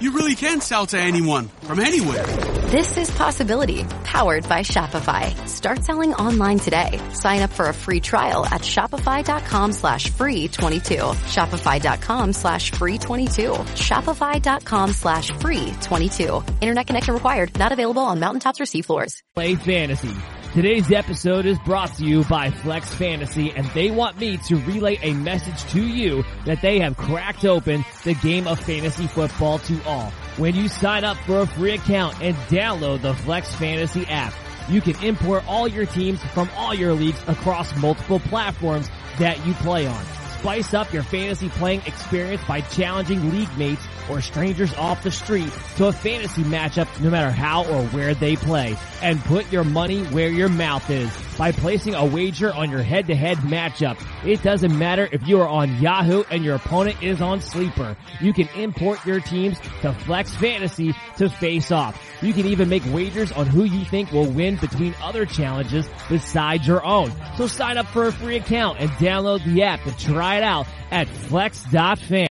you really can sell to anyone from anywhere. This is Possibility, powered by Shopify. Start selling online today. Sign up for a free trial at shopify.com slash free 22. Shopify.com slash free 22. Shopify.com slash free 22. Internet connection required. Not available on mountaintops or seafloors. Play Fantasy. Today's episode is brought to you by Flex Fantasy and they want me to relay a message to you that they have cracked open the game of fantasy football to all. When you sign up for a free account and download the Flex Fantasy app, you can import all your teams from all your leagues across multiple platforms that you play on. Spice up your fantasy playing experience by challenging league mates or strangers off the street to a fantasy matchup no matter how or where they play. And put your money where your mouth is by placing a wager on your head-to-head matchup. It doesn't matter if you are on Yahoo and your opponent is on Sleeper. You can import your teams to Flex Fantasy to face off. You can even make wagers on who you think will win between other challenges besides your own. So sign up for a free account and download the app to try it out at flex.fan.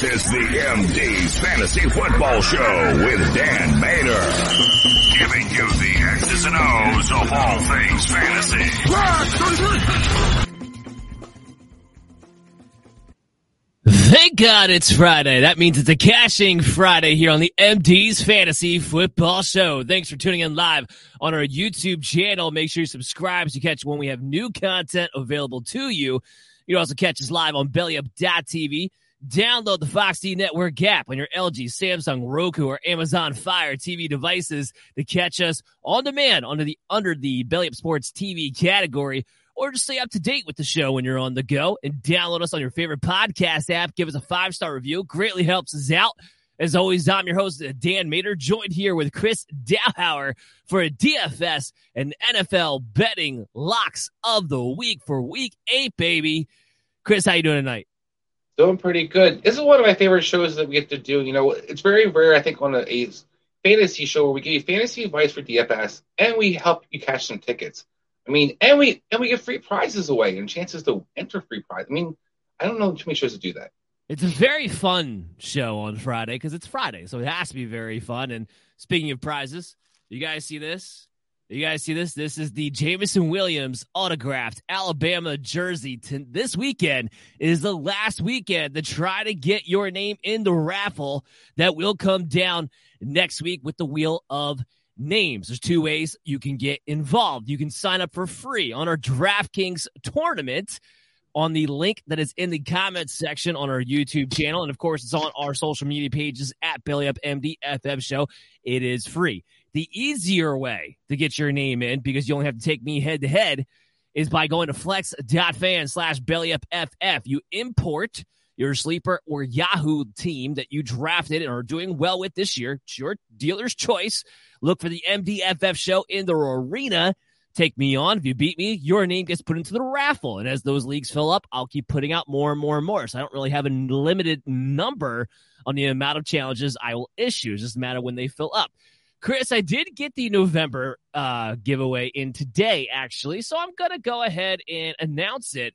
This is the MD's Fantasy Football Show with Dan Mater. Giving you the X's and O's of all things fantasy. Thank God it's Friday. That means it's a cashing Friday here on the MD's Fantasy Football Show. Thanks for tuning in live on our YouTube channel. Make sure you subscribe so you catch when we have new content available to you. You can also catch us live on BellyUp.tv. Download the Fox D Network app on your LG, Samsung, Roku, or Amazon Fire TV devices to catch us on demand under the under the Belly Up Sports TV category or just stay up to date with the show when you're on the go and download us on your favorite podcast app. Give us a five star review. Greatly helps us out. As always, I'm your host, Dan Mater, joined here with Chris Dowhauer for a DFS and NFL betting locks of the week for week eight, baby. Chris, how you doing tonight? Doing pretty good. This is one of my favorite shows that we get to do. You know, it's very rare, I think, on a, a fantasy show where we give you fantasy advice for DFS and we help you cash some tickets. I mean, and we and we give free prizes away and chances to enter free prize. I mean, I don't know too many shows that do that. It's a very fun show on Friday because it's Friday, so it has to be very fun. And speaking of prizes, you guys see this? You guys see this? This is the Jameson Williams autographed Alabama jersey. This weekend is the last weekend to try to get your name in the raffle that will come down next week with the Wheel of Names. There's two ways you can get involved. You can sign up for free on our DraftKings tournament on the link that is in the comments section on our YouTube channel. And of course, it's on our social media pages at Belly Up MD show. It is free. The easier way to get your name in, because you only have to take me head to head, is by going to flex.fan slash bellyupff. You import your sleeper or Yahoo team that you drafted and are doing well with this year. It's your dealer's choice. Look for the MDFF show in the arena. Take me on. If you beat me, your name gets put into the raffle. And as those leagues fill up, I'll keep putting out more and more and more. So I don't really have a limited number on the amount of challenges I will issue. It's just a matter when they fill up. Chris, I did get the November uh, giveaway in today, actually. So I'm going to go ahead and announce it.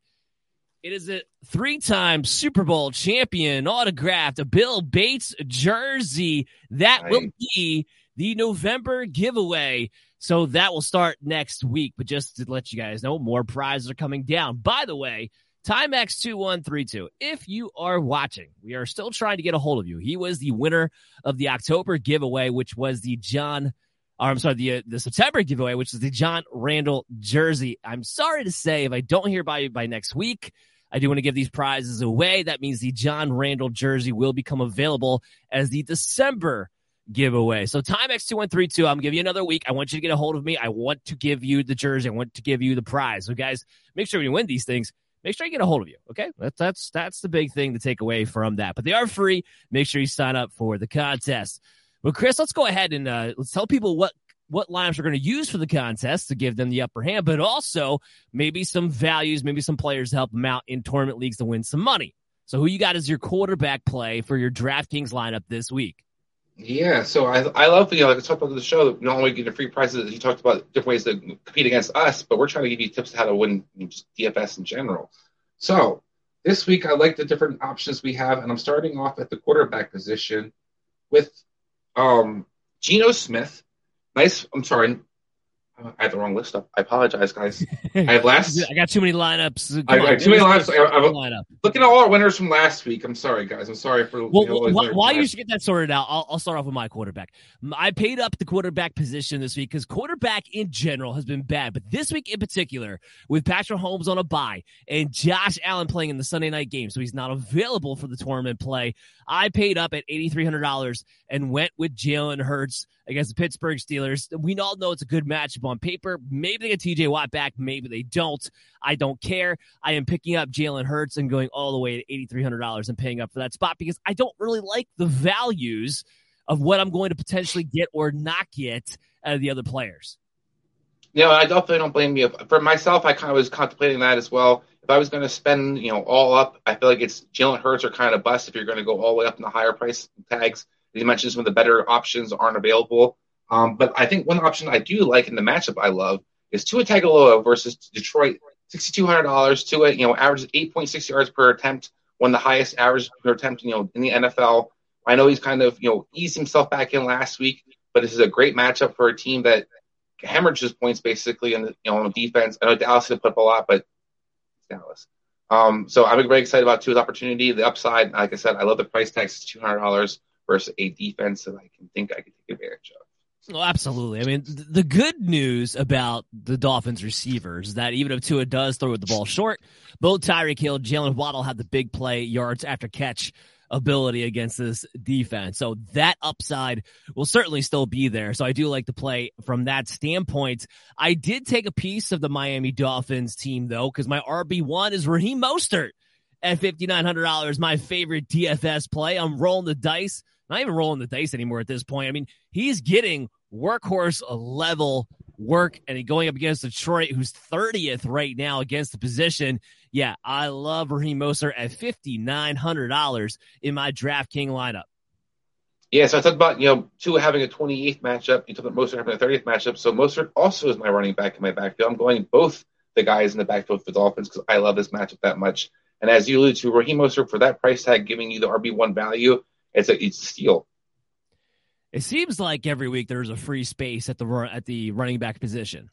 It is a three time Super Bowl champion autographed, a Bill Bates jersey. That will be the November giveaway. So that will start next week. But just to let you guys know, more prizes are coming down. By the way, Timex2132, if you are watching, we are still trying to get a hold of you. He was the winner of the October giveaway, which was the John or I'm sorry, the uh, the September giveaway, which is the John Randle jersey. I'm sorry to say, if I don't hear by by next week, I do want to give these prizes away. That means the John Randle jersey will become available as the December giveaway. So Timex two one three two. I'm gonna give you another week. I want you to get a hold of me. I want to give you the jersey. I want to give you the prize. So guys, make sure you win these things, make sure I get a hold of you. Okay, that's that's that's the big thing to take away from that. But they are free. Make sure you sign up for the contest. But Chris, let's go ahead and uh, let's tell people what what lineups are going to use for the contest to give them the upper hand, but also maybe some values, maybe some players to help them out in tournament leagues to win some money. So, who you got as your quarterback play for your DraftKings lineup this week? Yeah, so I I love you know like I talked about the show. Not only getting free prizes, you talked about different ways to compete against us, but we're trying to give you tips how to win DFS in general. So this week I like the different options we have, and I'm starting off at the quarterback position with um Geno Smith, nice. I'm sorry. I had the wrong list up. I apologize, guys. I have last. I got too many lineups. I got too many lineups. I, I, lineup. Looking at all our winners from last week. I'm sorry, guys. I'm sorry for. Well, you know, while you should get that sorted out, I'll, I'll, start off with my quarterback. I paid up the quarterback position this week because quarterback in general has been bad, but this week in particular, with Patrick Mahomes on a bye and Josh Allen playing in the Sunday night game, so he's not available for the tournament play. I paid up at eighty three hundred dollars and went with Jalen Hurts against the Pittsburgh Steelers. We all know it's a good matchup on paper. Maybe they get TJ Watt back, maybe they don't. I don't care. I am picking up Jalen Hurts and going all the way to $8,300 and paying up for that spot because I don't really like the values of what I'm going to potentially get or not get out of the other players. Yeah, I definitely don't blame you. For myself, I kind of was contemplating that as well. If I was going to spend, you know, all up, I feel like it's Jalen Hurts are kind of bust if you're going to go all the way up in the higher price tags. You mentioned some of the better options aren't available. Um, but I think one option I do like in the matchup I love is Tua Tagovailoa versus Detroit. Sixty-two hundred dollars. to Tua, you know, averages eight point six yards per attempt, one of the highest average per attempt, you know, in the NFL. I know he's kind of, you know, eased himself back in last week, but this is a great matchup for a team that hemorrhages points basically in the, you know on defense. I know Dallas did put up a lot, but it's Dallas. Um, so I'm very excited about Tua's opportunity. The upside, like I said, I love the price tag, It's two hundred dollars versus a defense that I can think I can take advantage of. Well, oh, absolutely. I mean, the good news about the Dolphins receivers is that even if Tua does throw the ball short, both Tyreek Hill, Jaylen Waddle have the big play yards after catch ability against this defense. So that upside will certainly still be there. So I do like to play from that standpoint. I did take a piece of the Miami Dolphins team though, because my RB1 is Raheem Mostert at $5,900. My favorite DFS play. I'm rolling the dice not even rolling the dice anymore at this point. I mean, he's getting workhorse level work and going up against Detroit, who's 30th right now against the position. Yeah, I love Raheem Mostert at $5,900 in my DraftKings lineup. Yeah, so I talked about, you know, Tua having a 28th matchup. You talked about Mostert having a 30th matchup. So Mostert also is my running back in my backfield. I'm going both the guys in the backfield for the Dolphins because I love this matchup that much. And as you alluded to, Raheem Mostert for that price tag, giving you the RB1 value, it's a it's a steal. It seems like every week there's a free space at the at the running back position.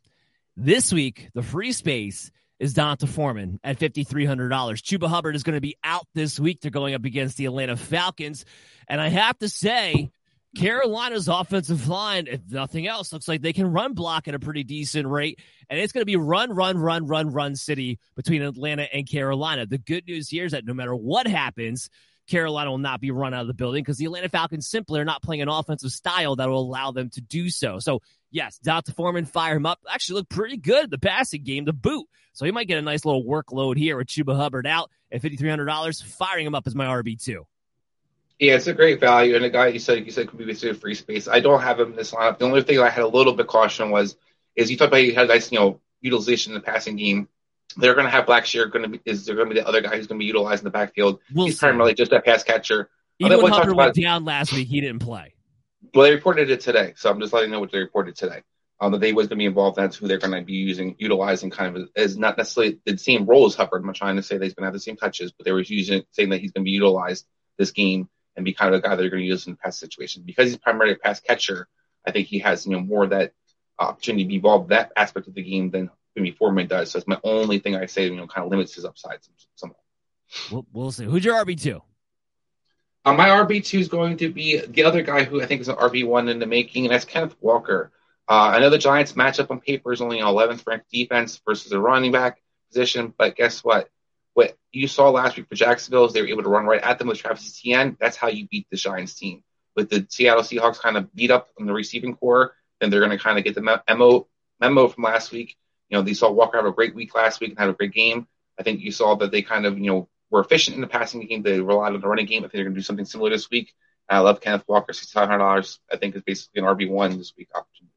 This week, the free space is D'Onta Foreman at fifty three hundred dollars. Chuba Hubbard is going to be out this week. They're going up against the Atlanta Falcons, and I have to say, Carolina's offensive line, if nothing else, looks like they can run block at a pretty decent rate. And it's going to be run, run, run, run, run city between Atlanta and Carolina. The good news here is that no matter what happens, Carolina will not be run out of the building because the Atlanta Falcons simply are not playing an offensive style that will allow them to do so. So, yes, D'Onta Foreman, fire him up. Actually, look pretty good the passing game, the boot. So he might get a nice little workload here with Chuba Hubbard out at $5,300. Firing him up as my RB2. Yeah, it's a great value. And a guy you said you said could be basically free space. I don't have him in this lineup. The only thing I had a little bit caution was is you talked about he had nice, you know, utilization in the passing game they're going to have Blackshear going to be is they're going to be the other guy who's going to be utilized in the backfield. We'll He's see. primarily just a pass catcher. Even when Hunter went down last week, he didn't play. Well, they reported it today, so I'm just letting you know what they reported today. um, that they was going to be involved. That's who they're going to be using, utilizing kind of as not necessarily the same role as Hubbard. I'm not trying to say that he's going to have the same touches, but they were using saying that he's going to be utilized this game and be kind of the guy that they're going to use in the pass situation because he's primarily a pass catcher. I think he has you know more of that opportunity to be involved that aspect of the game than maybe Foreman does. So it's my only thing I say you know kind of limits his upside somewhat. We'll, we'll see. Who's your RB two? Uh, my RB two is going to be the other guy who I think is an RB one in the making, and that's Kenneth Walker. Uh, I know the Giants matchup on paper is only an 11th ranked defense versus a running back position, but guess what? What you saw last week for Jacksonville is they were able to run right at them with Travis Etienne. That's how you beat the Giants team. With the Seattle Seahawks kind of beat up on the receiving corps, then they're going to kind of get the memo memo from last week. You know, they saw Walker have a great week last week and had a great game. I think you saw that they kind of, you know, were efficient in the passing game. They relied on the running game. I think they're going to do something similar this week. I love Kenneth Walker, $6,500. I think is basically an RB1 this week opportunity.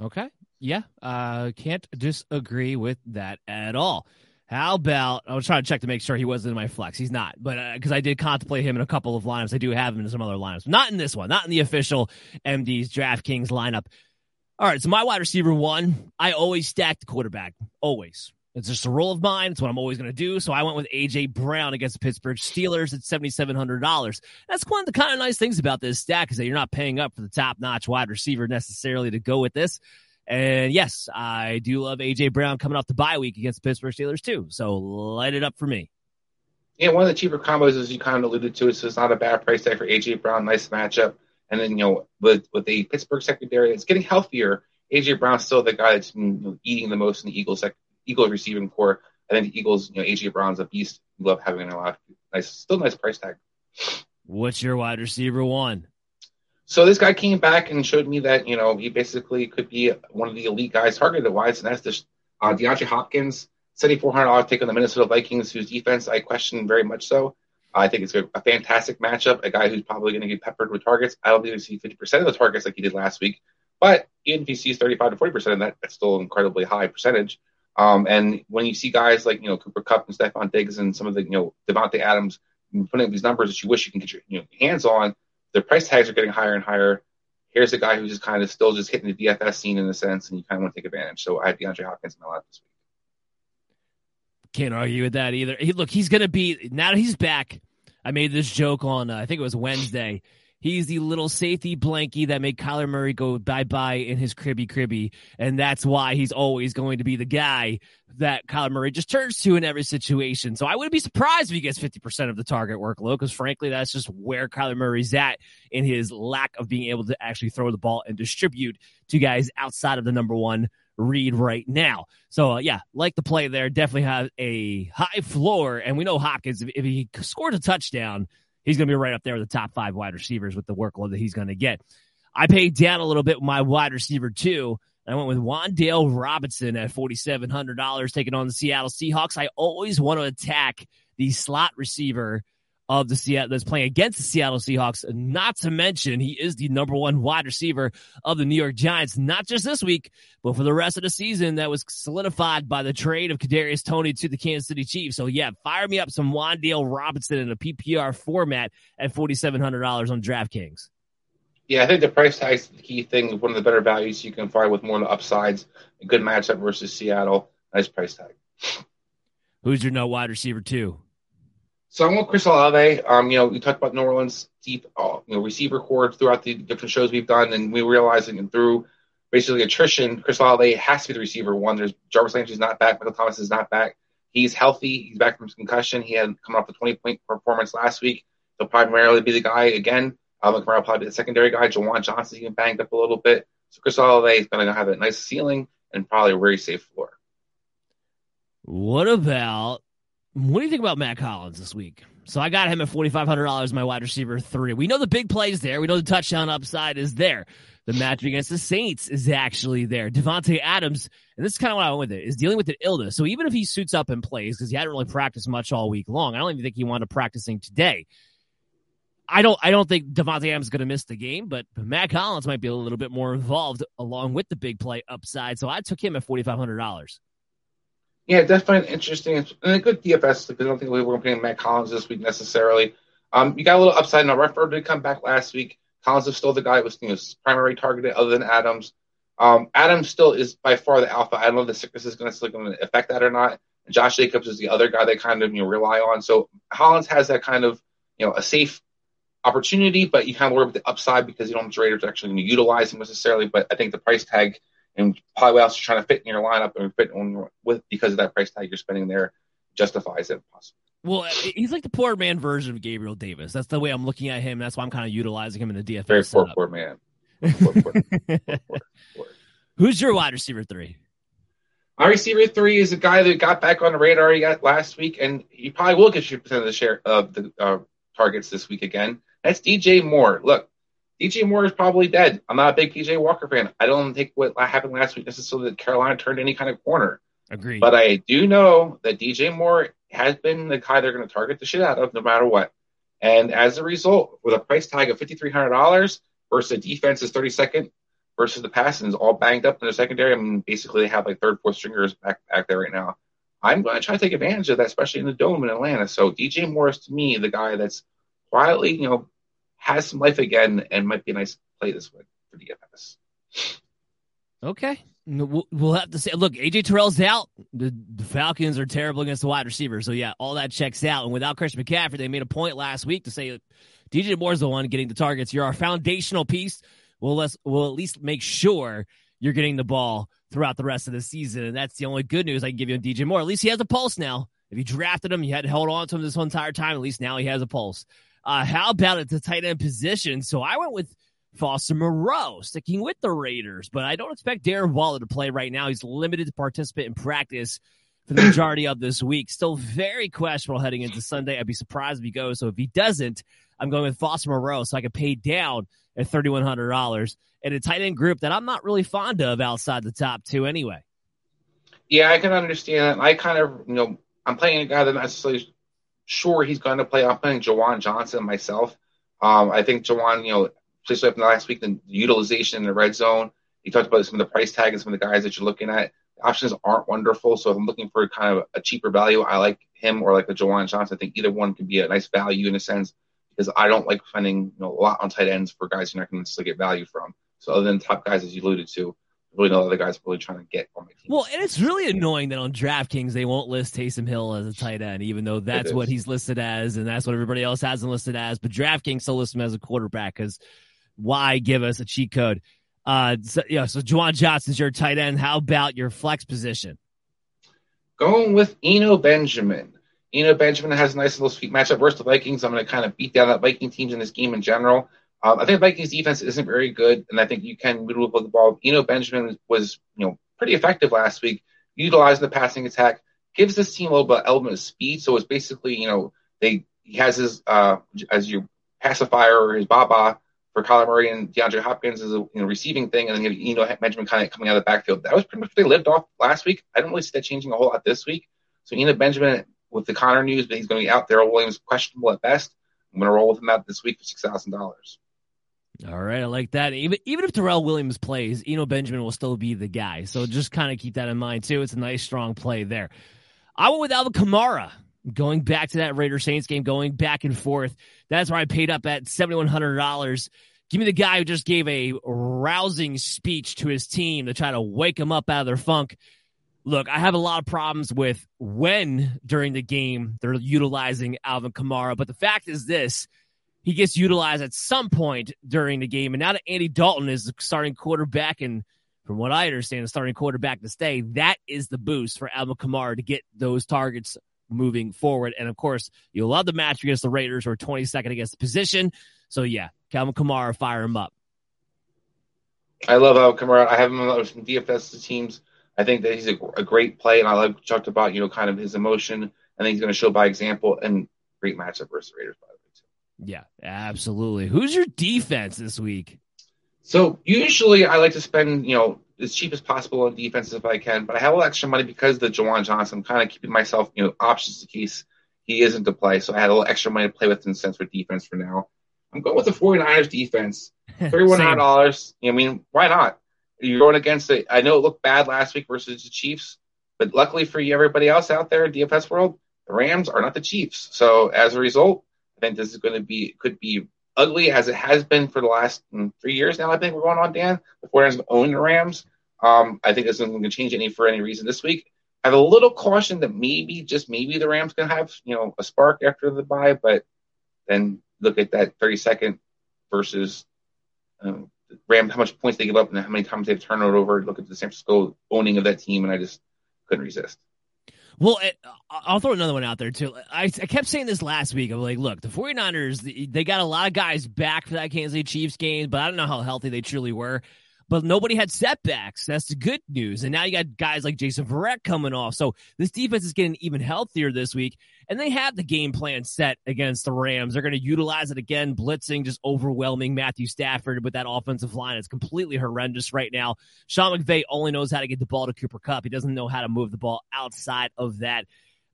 Okay. Yeah. Uh, can't disagree with that at all. How about I was trying to check to make sure he wasn't in my flex. He's not, but because uh, I did contemplate him in a couple of lineups, I do have him in some other lineups. Not in this one, not in the official MD's DraftKings lineup. All right, so my wide receiver one, I always stack the quarterback, always. It's just a rule of mine. It's what I'm always going to do. So I went with AJ Brown against the Pittsburgh Steelers at $7,700. That's one of the kind of nice things about this stack is that you're not paying up for the top notch wide receiver necessarily to go with this. And yes, I do love AJ Brown coming off the bye week against the Pittsburgh Steelers too. So light it up for me. Yeah, one of the cheaper combos, as you kind of alluded to, so it's not a bad price tag for AJ Brown. Nice matchup. And then, you know, with, with the Pittsburgh secondary, it's getting healthier. AJ Brown's still the guy that's been you know, eating the most in the Eagles sec- Eagles receiving corps. I think the Eagles, you know, AJ Brown's a beast. We love having a lot. Nice, still nice price tag. What's your wide receiver one? So this guy came back and showed me that you know he basically could be one of the elite guys targeted wise, and that's the uh, DeAndre Hopkins, seventy four hundred dollars take on the Minnesota Vikings, whose defense I question very much so. I think it's a, a fantastic matchup. A guy who's probably going to get peppered with targets. I don't think he see fifty percent of the targets like he did last week, but even if he sees thirty five to forty percent of that, that's still an incredibly high percentage. Um, and when you see guys like you know Cooper Kupp and Stefon Diggs and some of the you know Davante Adams putting up these numbers that you wish you can get your you know, hands on their price tags are getting higher and higher. Here's a guy who's just kind of still just hitting the DFS scene in a sense, and you kind of want to take advantage. So I had DeAndre Hopkins in my lap this week. Can't argue with that either. He, look, he's going to be now that he's back. I made this joke on uh, I think it was Wednesday. He's the little safety blankie that made Kyler Murray go bye bye in his cribby cribby. And that's why he's always going to be the guy that Kyler Murray just turns to in every situation. So I wouldn't be surprised if he gets 50% of the target workload because frankly, that's just where Kyler Murray's at in his lack of being able to actually throw the ball and distribute to guys outside of the number one read right now. So uh, yeah, like the play there, definitely have a high floor. And we know Hopkins, if, if he scores a touchdown, he's going to be right up there with the top five wide receivers with the workload that he's going to get. I paid down a little bit with my wide receiver too. I went with Wan'Dale Robinson at $4,700 taking on the Seattle Seahawks. I always want to attack the slot receiver of the Seattle that's playing against the Seattle Seahawks. Not to mention, he is the number one wide receiver of the New York Giants, not just this week, but for the rest of the season. That was solidified by the trade of Kadarius Toney to the Kansas City Chiefs. So yeah, fire me up some Wan'Dale Robinson in a PPR format at forty seven hundred dollars on DraftKings. Yeah, I think the price tag is the key thing. One of the better values you can find with more of the upsides. A good matchup versus Seattle. Nice price tag. Who's your no wide receiver two? So I want Chris Olave. Um, you know, we talked about New Orleans deep, uh, you know, receiver corps throughout the different shows we've done, and we realized that through basically attrition, Chris Olave has to be the receiver one. There's Jarvis Landry's not back, Michael Thomas is not back. He's healthy. He's back from concussion. He had come off the 20 point performance last week. He'll primarily be the guy again. Um, Kamara will probably be the secondary guy. Juwan Johnson's even banged up a little bit. So Chris Olave is going to have a nice ceiling and probably a very safe floor. What about what do you think about Mack Hollins this week? So I got him at forty five hundred dollars. My wide receiver three. We know the big plays there. We know the touchdown upside is there. The match against the Saints is actually there. Davante Adams, and this is kind of what I went with it, is dealing with an illness. So even if he suits up and plays, because he hadn't really practiced much all week long, I don't even think he wanted practicing today. I don't I don't think Davante Adams is going to miss the game, but Mack Hollins might be a little bit more involved along with the big play upside. So I took him at forty five hundred dollars. Yeah, definitely interesting and a good DFS because I don't think we were going to play Mack Hollins this week necessarily. Um, you got a little upside. Now, Renfrow did come back last week. Hollins is still the guy that was you know, primary targeted other than Adams. Um, Adams still is by far the alpha. I don't know if the sickness is going to affect that or not. Josh Jacobs is the other guy they kind of you know rely on. So Hollins has that kind of you know a safe opportunity, but you kind of worry about the upside because you don't know if the Raiders are actually going to utilize him necessarily. But I think the price tag and probably what else you're trying to fit in your lineup and fit on with because of that price tag you're spending there justifies it possibly. Well, he's like the poor man version of Gabriel Davis. That's the way I'm looking at him. That's why I'm kind of utilizing him in the DFS. Very poor, setup. poor man. Poor, poor, poor, Who's your wide receiver three? Our receiver three is a guy that got back on the radar he got last week, and he probably will get you percent of the share of the uh, targets this week again. That's DJ Moore. Look, DJ Moore is probably dead. I'm not a big PJ Walker fan. I don't think what happened last week necessarily that Carolina turned any kind of corner. Agreed. But I do know that DJ Moore has been the guy they're going to target the shit out of no matter what. And as a result, with a price tag of $5,300 versus a defense is 32nd versus the passing is all banged up in the secondary. I mean, basically they have like third, fourth stringers back, back there right now. I'm going to try to take advantage of that, especially in the dome in Atlanta. So DJ Moore is to me, the guy that's quietly, you know, has some life again and might be a nice play this week for DFS. Okay. We'll have to say, look, AJ Terrell's out. The, Falcons are terrible against the wide receivers. So, yeah, all that checks out. And without Chris McCaffrey, they made a point last week to say DJ Moore's the one getting the targets. You're our foundational piece. We'll, let's, we'll at least make sure you're getting the ball throughout the rest of the season. And that's the only good news I can give you on DJ Moore. At least he has a pulse now. If you drafted him, you had to hold on to him this whole entire time. At least now he has a pulse. Uh, how about at the tight end position? So I went with Foster Moreau, sticking with the Raiders, but I don't expect Darren Waller to play right now. He's limited to participate in practice for the majority of this week. Still very questionable heading into Sunday. I'd be surprised if he goes. So if he doesn't, I'm going with Foster Moreau so I can pay down at $3,100 in a tight end group that I'm not really fond of outside the top two anyway. Yeah, I can understand. I kind of, you know, I'm playing a guy that not necessarily sure he's going to play. I'm playing Juwan Johnson myself. Um, I think Juwan, you know, especially from last week, the utilization in the red zone. You talked about some of the price tag and some of the guys that you're looking at. The options aren't wonderful. So if I'm looking for kind of a cheaper value, I like him or like a Juwan Johnson. I think either one could be a nice value in a sense because I don't like spending you know, a lot on tight ends for guys you're not going to get value from. So other than top guys, as you alluded to, really no other guys really trying to get on my team. Well, and it's really annoying that on DraftKings they won't list Taysom Hill as a tight end, even though that's what he's listed as, and that's what everybody else has him listed as. But DraftKings still lists him as a quarterback because why give us a cheat code? Uh, so, yeah, so Juwan Johnson's your tight end. How about your flex position? Going with Eno Benjamin. Eno Benjamin has a nice little sweet matchup versus the Vikings. I'm going to kind of beat down that Viking teams in this game in general. Um, I think Vikings defense isn't very good, and I think you can move the ball. Eno Benjamin was, you know, pretty effective last week, utilizing the passing attack, gives this team a little bit element of speed. So it's basically, you know, they he has his uh as your pacifier or his Baba for Kyler Murray and DeAndre Hopkins as a you know, receiving thing, and then you know Benjamin kind of coming out of the backfield. That was pretty much what they lived off last week. I don't really see that changing a whole lot this week. So Eno Benjamin with the Conner news, but he's going to be out there. Williams questionable at best. I'm going to roll with him out this week for six thousand dollars. All right, I like that. Even even if Terrell Williams plays, Eno Benjamin will still be the guy. So just kind of keep that in mind too. It's a nice strong play there. I went with Alvin Kamara. Going back to that Raider Saints game, going back and forth. That's where I paid up at seventy one hundred dollars. Give me the guy who just gave a rousing speech to his team to try to wake them up out of their funk. Look, I have a lot of problems with when during the game they're utilizing Alvin Kamara, but the fact is this he gets utilized at some point during the game. And now that Andy Dalton is the starting quarterback, and from what I understand, the starting quarterback to stay, that is the boost for Alvin Kamara to get those targets moving forward. And of course, you'll love the match against the Raiders who are 22nd against the position. So yeah, Calvin Kamara, fire him up. I love Alvin Kamara. I have him on some DFS teams. I think that he's a, a great play, and I like talked about you know kind of his emotion. I think he's going to show by example and great matchup versus the Raiders. By yeah, absolutely. Who's your defense this week? So usually I like to spend, you know, as cheap as possible on defense if I can, but I have a little extra money because of the Juwan Johnson. I'm kind of keeping myself, you know, options in case he isn't to play. So I had a little extra money to play with in sense for defense for now. I'm going with the 49ers defense. $3,100. I mean, why not? You're going against it. I know it looked bad last week versus the Chiefs, but luckily for you, everybody else out there, in DFS world, the Rams are not the Chiefs. So as a result, I think this is going to be could be ugly as it has been for the last mm, three years now, I think we're going on, Dan. The 49ers own the Rams. Um, I think this isn't going to change any for any reason this week. I have a little caution that maybe, just maybe, the Rams can have you know a spark after the bye, but then look at that 30 second versus um, how much points they give up and how many times they've turned it over. Look at the San Francisco owning of that team, and I just couldn't resist. Well, I'll throw another one out there too. I, I kept saying this last week. I'm like, look, the 49ers, they got a lot of guys back for that Kansas City Chiefs game, but I don't know how healthy they truly were but nobody had setbacks. That's the good news. And now you got guys like Jason Verrett coming off. So this defense is getting even healthier this week. And they have the game plan set against the Rams. They're going to utilize it again, blitzing, just overwhelming Matthew Stafford with that offensive line. It's completely horrendous right now. Sean McVay only knows how to get the ball to Cooper Kupp. He doesn't know how to move the ball outside of that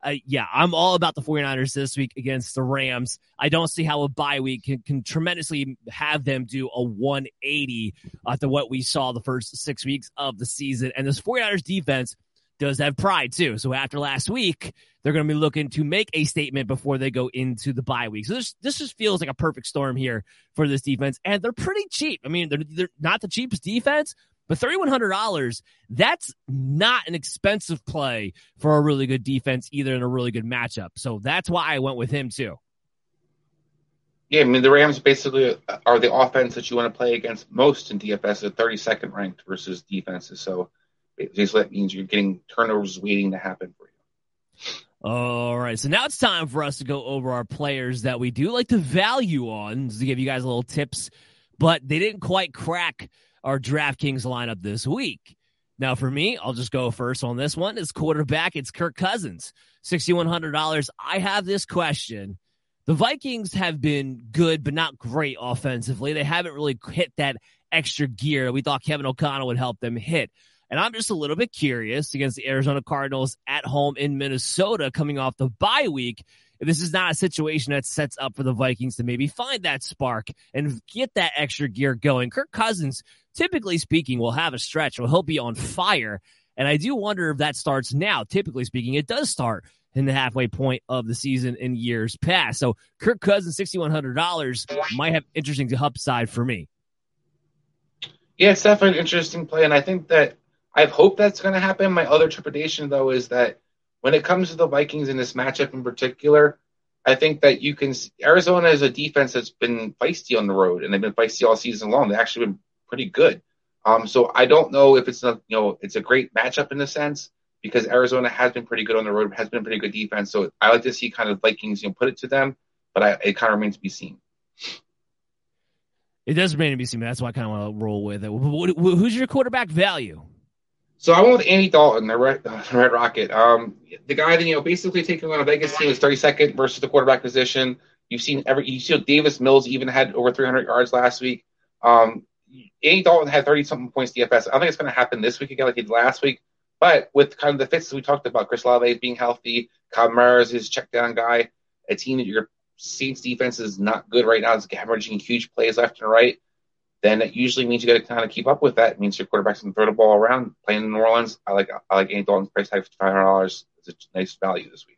uh, yeah, I'm all about the 49ers this week against the Rams. I don't see how a bye week can, can tremendously have them do a 180 after what we saw the first six weeks of the season. And this 49ers defense does have pride too. So after last week, they're going to be looking to make a statement before they go into the bye week. So this, this just feels like a perfect storm here for this defense. And they're pretty cheap. I mean, they're, they're not the cheapest defense, but $3,100, that's not an expensive play for a really good defense, either in a really good matchup. So that's why I went with him too. Yeah, I mean, the Rams basically are the offense that you want to play against most in DFS at 32nd ranked versus defenses. So basically that means you're getting turnovers waiting to happen for you. All right, so now it's time for us to go over our players that we do like to value on to give you guys a little tips, but they didn't quite crack our DraftKings lineup this week. Now, for me, I'll just go first on this one. It's quarterback. It's Kirk Cousins, $6,100. I have this question. The Vikings have been good, but not great offensively. They haven't really hit that extra gear we thought Kevin O'Connell would help them hit. And I'm just a little bit curious against the Arizona Cardinals at home in Minnesota coming off the bye week this is not a situation that sets up for the Vikings to maybe find that spark and get that extra gear going. Kirk Cousins, typically speaking, will have a stretch where he'll be on fire. And I do wonder if that starts now. Typically speaking, it does start in the halfway point of the season in years past. So Kirk Cousins, $6,100 might have interesting upside for me. Yeah, it's definitely an interesting play. And I think that I hope that's going to happen. My other trepidation, though, is that when it comes to the Vikings in this matchup in particular, I think that you can. Arizona is a defense that's been feisty on the road, and they've been feisty all season long. They've actually been pretty good. Um, so I don't know if it's a you know it's a great matchup in a sense because Arizona has been pretty good on the road, has been pretty good defense. So I like to see kind of Vikings you know put it to them, but I, it kind of remains to be seen. It does remain to be seen. That's why I kind of want to roll with it. Who's your quarterback value? So I went with Andy Dalton, the Red, uh, Red Rocket. Um, the guy that you know basically taking on a Vegas team is 32nd versus the quarterback position. You've seen every you see Davis Mills even had over 300 yards last week. Um, Andy Dalton had 30 something points DFS. I don't think it's going to happen this week again like he did last week. But with kind of the fits we talked about, Chris Olave being healthy, Kyle Mars is check down guy, a team that your Saints defense is not good right now. It's averaging huge plays left and right then it usually means you got to kind of keep up with that. It means your quarterback's going to throw the ball around. Playing in New Orleans, I like I like Andy Dalton's price tag, five hundred dollars. It's a nice value this week.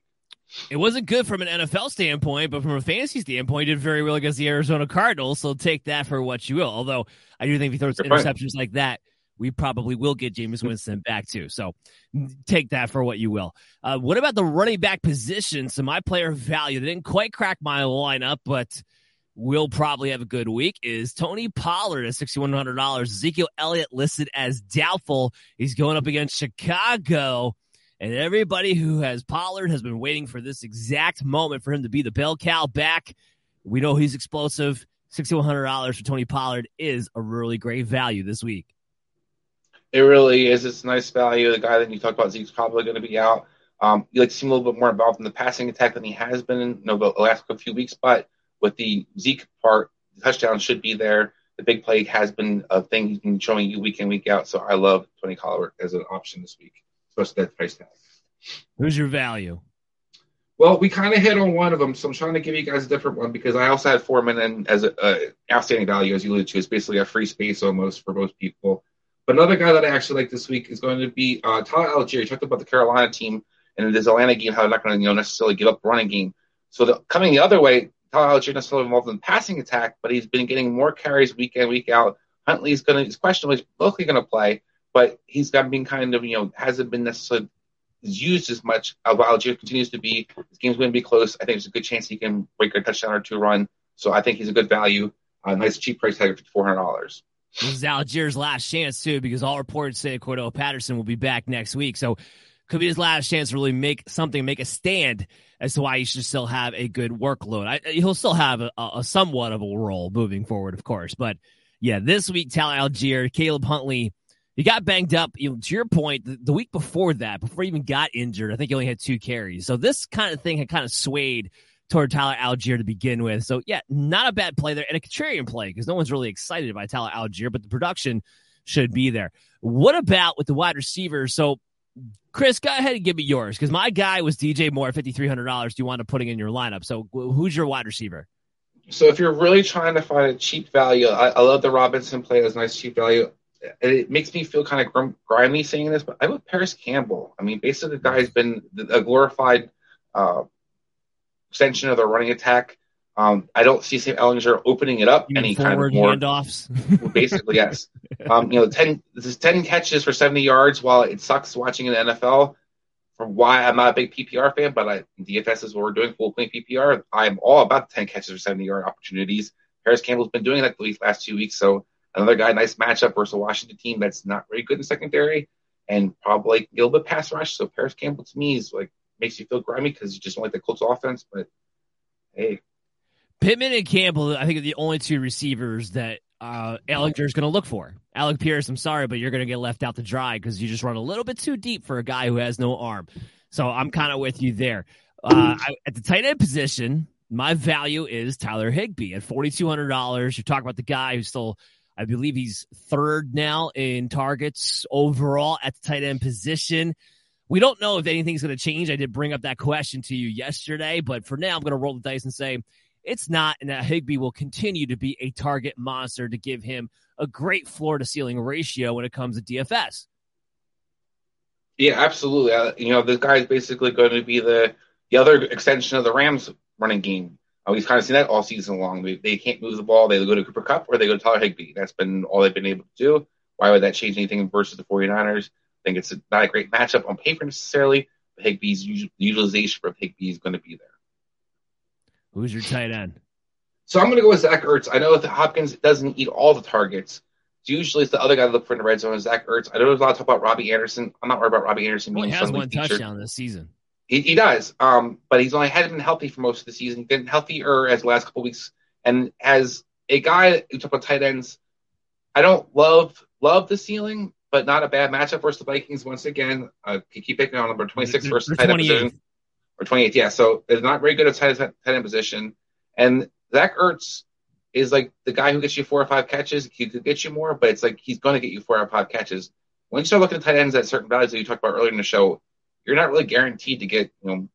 It wasn't good from an NFL standpoint, but from a fantasy standpoint, he did very well against the Arizona Cardinals. So take that for what you will. Although I do think if he throws interceptions like that, we probably will get Jameis Winston back too. So take that for what you will. Uh, what about the running back position? So my player value they didn't quite crack my lineup, but will probably have a good week is Tony Pollard at $6,100. Ezekiel Elliott listed as doubtful. He's going up against Chicago. And everybody who has Pollard has been waiting for this exact moment for him to be the bell cow back. We know he's explosive. $6,100 for Tony Pollard is a really great value this week. It really is. It's a nice value. The guy that you talked about, Zeke's probably going to be out. Um, you like to see him a little bit more involved in the passing attack than he has been in you know, the last few weeks, but with the Zeke part, the touchdown should be there. The big play has been a thing he's been showing you week in, week out. So I love Tony Pollard as an option this week, especially that price tag. Who's your value? Well, we kind of hit on one of them, so I'm trying to give you guys a different one because I also had Foreman and as a outstanding value, as you alluded to, is basically a free space almost for most people. But another guy that I actually like this week is going to be uh, Tyler Allgeier. You talked about the Carolina team and this Atlanta game, how they're not going to you know necessarily give up running game. So the, coming the other way, Tyler Allgeier necessarily involved in passing attack, but he's been getting more carries week in, week out. Huntley's going to, he's questionable, he's mostly going to play, but he's got been kind of, you know, hasn't been necessarily used as much. Uh, Allgeier continues to be, this game's going to be close. I think there's a good chance he can break a touchdown or two run. So I think he's a good value. A uh, nice cheap price tag of $400. This is Allgeier's last chance too, because all reports say Cordarrelle Patterson will be back next week. So could be his last chance to really make something, make a stand as to why he should still have a good workload. I, he'll still have a, a, somewhat of a role moving forward, of course. But yeah, this week, Tyler Allgeier, Caleb Huntley, he got banged up. You know, to your point, the, the, week before that, before he even got injured, I think he only had two carries. So this kind of thing had kind of swayed toward Tyler Allgeier to begin with. So yeah, not a bad play there and a contrarian play because no one's really excited by Tyler Allgeier, but the production should be there. What about with the wide receivers? So Chris, go ahead and give me yours because my guy was DJ Moore, fifty three hundred dollars. Do you want to putting in your lineup? So who's your wide receiver? So if you're really trying to find a cheap value, I, I love the Robinson play as nice cheap value. It makes me feel kind of grimy saying this, but I would Parris Campbell. I mean, basically, the guy's been a glorified uh, extension of the running attack. Um, I don't see Sam Ehlinger opening it up any kind of more handoffs. basically, yes. Um, you know, ten this is ten catches for seventy yards. While it sucks watching in the NFL, for why I'm not a big PPR fan, but I, DFS is what we're doing full point PPR. I'm all about ten catches for seventy yard opportunities. Parris Campbell's been doing that the last two weeks, so another guy, nice matchup versus a Washington team that's not very good in secondary and probably a little bit pass rush. So Parris Campbell to me is like makes you feel grimy because you just don't like the Colts offense, but hey. Pittman and Campbell, I think, are the only two receivers that uh, is going to look for. Alec Pierce, I'm sorry, but you're going to get left out to dry because you just run a little bit too deep for a guy who has no arm. So I'm kind of with you there. Uh, I, at the tight end position, my value is Tyler Higbee at $4,200. You're talking about the guy who's still, I believe he's third now in targets overall at the tight end position. We don't know if anything's going to change. I did bring up that question to you yesterday, but for now, I'm going to roll the dice and say it's not, and that Higbee will continue to be a target monster to give him a great floor to ceiling ratio when it comes to DFS. Yeah, absolutely. Uh, you know, this guy is basically going to be the the other extension of the Rams running game. Uh, we've kind of seen that all season long. They, they can't move the ball. They go to Cooper Kupp or they go to Tyler Higbee. That's been all they've been able to do. Why would that change anything versus the 49ers? I think it's not a great matchup on paper necessarily. But Higbee's utilization for Higbee is going to be there. Who's your tight end? So I'm going to go with Zach Ertz. I know that Hopkins doesn't eat all the targets. Usually it's the other guy to look for in the red zone is Zach Ertz. I know there's a lot of talk about Robbie Anderson. I'm not worried about Robbie Anderson being well, he has one featured. touchdown this season. He, he does, um, but he's only hadn't been healthy for most of the season. He's been healthier as the last couple weeks. And as a guy who talk about tight ends, I don't love love the ceiling, but not a bad matchup versus the Vikings once again. Uh, keep picking on number 26 versus tight end position or 28th. Yeah, so it's not very good at tight, tight end position. And Zach Ertz is like the guy who gets you four or five catches. He could get you more, but it's like he's going to get you four or five catches. When you start looking at tight ends at certain values that you talked about earlier in the show, you're not really guaranteed to get you know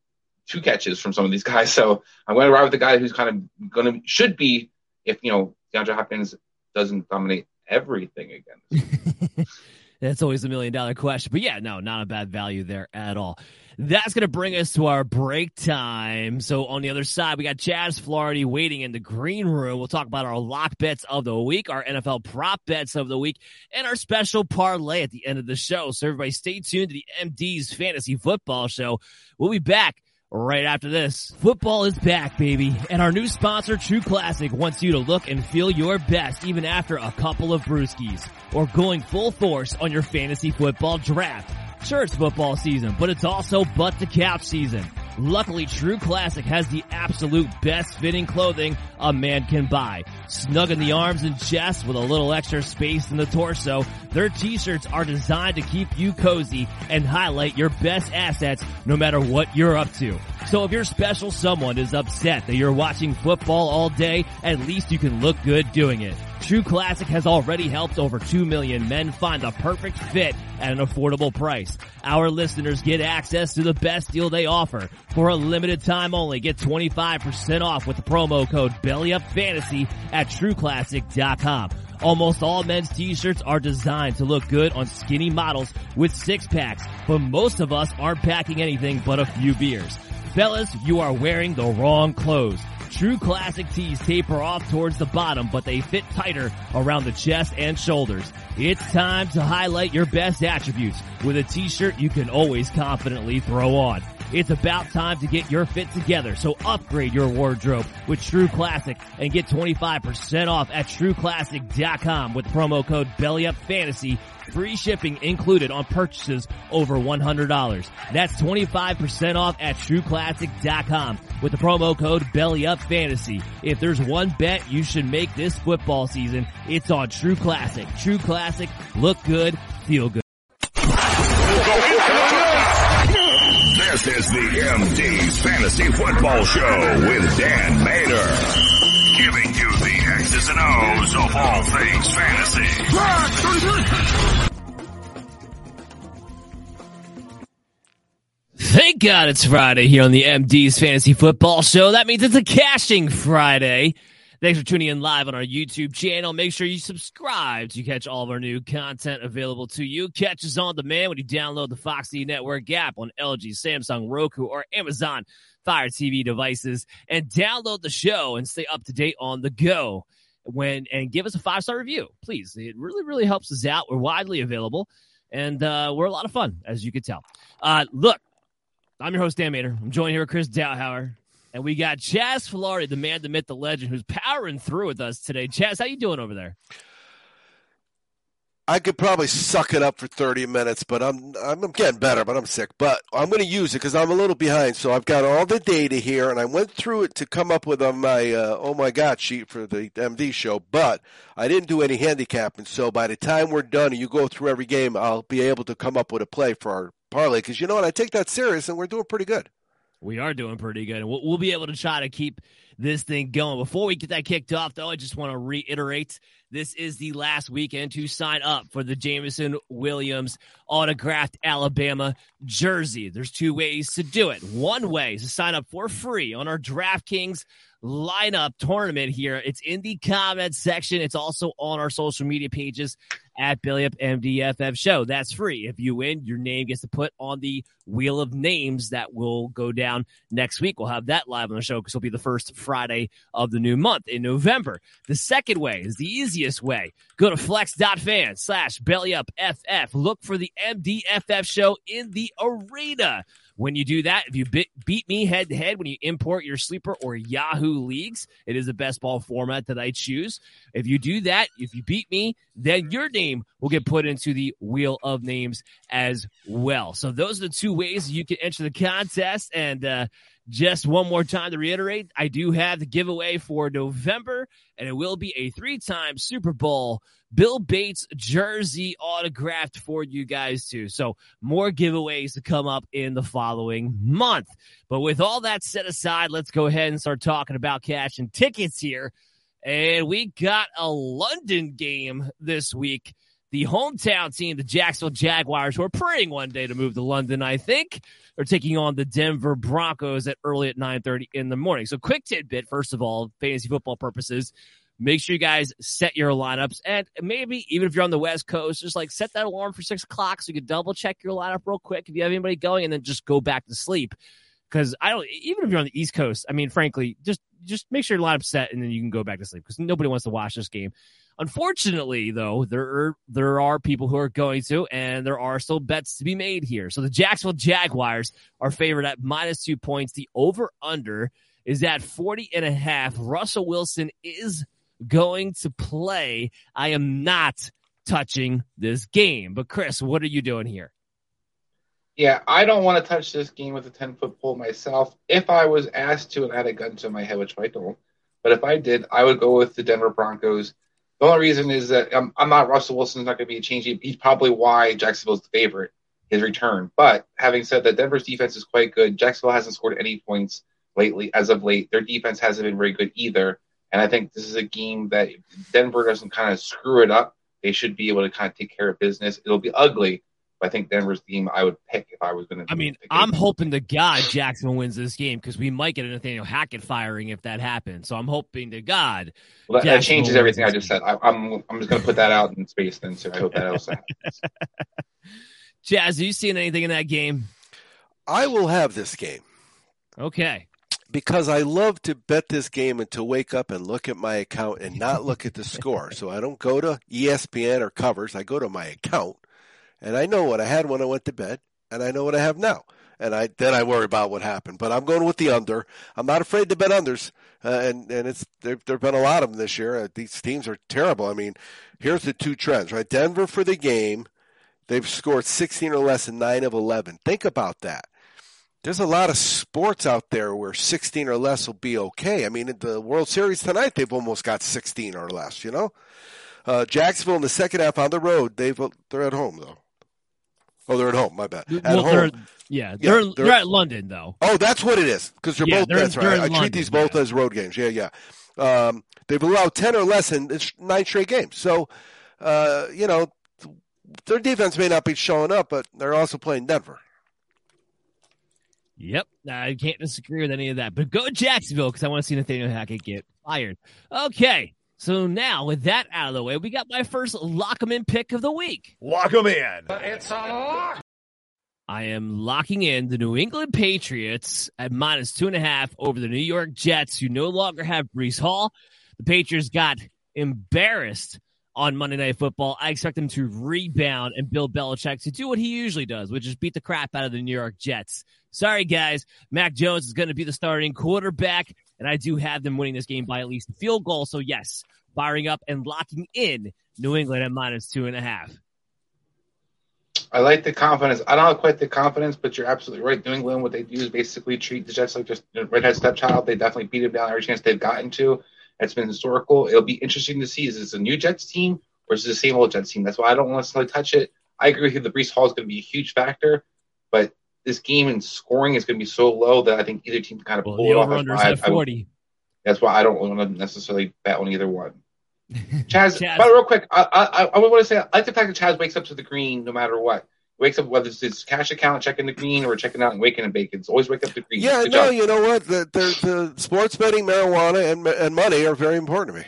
two catches from some of these guys. So I'm going to ride with the guy who's kind of going to should be if you know DeAndre Hopkins doesn't dominate everything again. That's always a million dollar question. But yeah, no, not a bad value there at all. That's going to bring us to our break time. So on the other side, we got Chaz Flaherty waiting in the green room. We'll talk about our lock bets of the week, our NFL prop bets of the week, and our special parlay at the end of the show. So everybody stay tuned to the MD's Fantasy Football Show. We'll be back right after this. Football is back, baby. And our new sponsor, True Classic, wants you to look and feel your best even after a couple of brewskis or going full force on your fantasy football draft. Sure, it's football season, but it's also butt to couch season. Luckily, True Classic has the absolute best fitting clothing a man can buy. Snug in the arms and chest with a little extra space in the torso, their t-shirts are designed to keep you cozy and highlight your best assets no matter what you're up to. So if your special someone is upset that you're watching football all day, at least you can look good doing it. True Classic has already helped over 2 million men find the perfect fit at an affordable price. Our listeners get access to the best deal they offer. For a limited time only, get 25% off with the promo code BELLYUPFANTASY at TrueClassic.com. Almost all men's t-shirts are designed to look good on skinny models with six packs, but most of us aren't packing anything but a few beers. Fellas, you are wearing the wrong clothes. True Classic tees taper off towards the bottom, but they fit tighter around the chest and shoulders. It's time to highlight your best attributes with a t-shirt you can always confidently throw on. It's about time to get your fit together, so upgrade your wardrobe with True Classic and get 25% off at trueclassic.com with promo code BELLYUPFANTASY. Free shipping included on purchases over $100. That's 25% off at trueclassic.com with the promo code BELLYUPFANTASY. If there's one bet you should make this football season, it's on True Classic. True Classic, look good, feel good. This is the MD's Fantasy Football Show with Dan Mater. Giving you the X's and O's of all things fantasy. Thank God it's Friday here on the MD's Fantasy Football Show. That means it's a cashing Friday. Thanks for tuning in live on our YouTube channel. Make sure you subscribe to catch all of our new content available to you. Catch us on demand when you download the Foxy Network app on LG, Samsung, Roku, or Amazon Fire TV devices and download the show and stay up to date on the go when and give us a five star review, please. It really, really helps us out. We're widely available and uh, we're a lot of fun, as you could tell. Uh, look, I'm your host, Dan Mater. I'm joined here with Chris Dowhauer. And we got Chaz Filari, the man, the myth, the legend, who's powering through with us today. Chaz, how you doing over there? I could probably suck it up for 30 minutes, but I'm I'm getting better, but I'm sick. But I'm going to use it because I'm a little behind. So I've got all the data here, and I went through it to come up with on my uh, oh my god sheet for the MD show. But I didn't do any handicapping. So by the time we're done, and you go through every game, I'll be able to come up with a play for our parlay. Because you know what, I take that serious, and we're doing pretty good. We are doing pretty good, and we'll, we'll be able to try to keep this thing going. Before we get that kicked off, though, I just want to reiterate this is the last weekend to sign up for the Jameson Williams autographed Alabama jersey. There's two ways to do it. One way is to sign up for free on our DraftKings lineup tournament here. It's in the comment section. It's also on our social media pages at Belly Up MDFF show. That's free. If you win, your name gets to put on the wheel of names that will go down next week. We'll have that live on the show because it'll be the first Friday of the new month in November. The second way is the easiest way. Go to flex.fan slash belly up FF. Look for the MDFF show in the arena. When you do that, if you bit, beat me head to head when you import your sleeper or Yahoo leagues, it is the best ball format that I choose. If you do that, if you beat me, then your name will get put into the wheel of names as well. So those are the two ways you can enter the contest. And uh, just one more time to reiterate, I do have the giveaway for November, and it will be a three-time Super Bowl Bill Bates jersey autographed for you guys too. So more giveaways to come up in the following month. But with all that set aside, let's go ahead and start talking about cash and tickets here. And we got a London game this week. The hometown team, the Jacksonville Jaguars, who are praying one day to move to London, I think, are taking on the Denver Broncos at early at 9:30 in the morning. So quick tidbit, first of all, fantasy football purposes. Make sure you guys set your lineups and maybe even if you're on the West Coast, just like set that alarm for six o'clock so you can double check your lineup real quick if you have anybody going and then just go back to sleep. Cause I don't, even if you're on the East Coast, I mean, frankly, just, just make sure you're not upset, and then you can go back to sleep because nobody wants to watch this game. Unfortunately, though, there are, there are people who are going to, and there are still bets to be made here. So the Jacksonville Jaguars are favored at minus two points. The over under is at 40 and a half. Russell Wilson is going to play. I am not touching this game. But Chris, what are you doing here? Yeah, I don't want to touch this game with a 10 foot pole myself. If I was asked to and had a gun to my head, which I don't, but if I did, I would go with the Denver Broncos. The only reason is that I'm, I'm not Russell Wilson's not going to be a change. He's probably why Jacksonville's the favorite, his return. But having said that, Denver's defense is quite good. Jacksonville hasn't scored any points lately, as of late. Their defense hasn't been very good either. And I think this is a game that Denver doesn't kind of screw it up. They should be able to kind of take care of business. It'll be ugly, I think Denver's the game I would pick if I was going to. I mean, I'm hoping to God Jackson wins this game because we might get a Nathaniel Hackett firing if that happens. So I'm hoping to God. Well, that, that changes everything I just said. I, am I'm, I'm just going to put that out in space then. So I hope that also happens. Chaz, are you seeing anything in that game? I will have this game. Okay. because I love to bet this game and to wake up and look at my account and not look at the score. So I don't go to ESPN or covers. I go to my account and I know what I had when I went to bed and I know what I have now. And I then I worry about what happened. But I'm going with the under. I'm not afraid to bet unders. Uh, and and it's there there've been a lot of them this year. Uh, these teams are terrible. I mean, here's the two trends, right? Denver for the game, they've scored 16 or less in 9 of 11. Think about that there's a lot of sports out there where 16 or less will be okay. I mean, in the World Series tonight, they've almost got 16 or less. You know, uh, Jacksonville in the second half on the road, they've they're at home though. Oh, they're at home. My bad. At well, home. They're, yeah, they're, Yeah, they're, they're- at London though. Oh, that's what it is. Because they're Yeah, both. they're- that's right. I treat these both yeah. as road games. Yeah, yeah. Um, they've allowed ten or less in nine straight games. So, uh, you know, their defense may not be showing up, but they're also playing Denver. Yep, I can't disagree with any of that. But go Jacksonville because I want to see Nathaniel Hackett get fired. Okay, so now with that out of the way, we got my first lock 'em in pick of the week. Lock 'em in. It's uh I am locking in the New England Patriots at minus two and a half over the New York Jets, who no longer have Breece Hall. The Patriots got embarrassed on Monday Night Football. I expect them to rebound and Bill Belichick to do what he usually does, which is beat the crap out of the New York Jets. Sorry, guys. Mac Jones is going to be the starting quarterback, and I do have them winning this game by at least a field goal. So, yes, firing up and locking in New England at minus two and a half. I like the confidence. I don't have quite the confidence, but you're absolutely right. New England, what they do is basically treat the Jets like just redhead stepchild. They definitely beat them down every chance they've gotten to. It's been historical. It'll be interesting to see is this a new Jets team or is it the same old Jets team? That's why I don't want necessarily touch it. I agree with you. The Breece Hall is going to be a huge factor, but this game and scoring is going to be so low that I think either team can kind of Well, pull it off. over That's under why is I- I 40. That's why I don't want to necessarily bet on either one. Chaz, Chaz. but real quick, I, I, I want to say I like the fact that Chaz wakes up to the green no matter what. Wakes up whether it's his cash account checking the green or checking out and waking and bacon. It's always wake up to green. Yeah, Good no, job. you know what? The, the, the sports betting, marijuana, and and money are very important to me.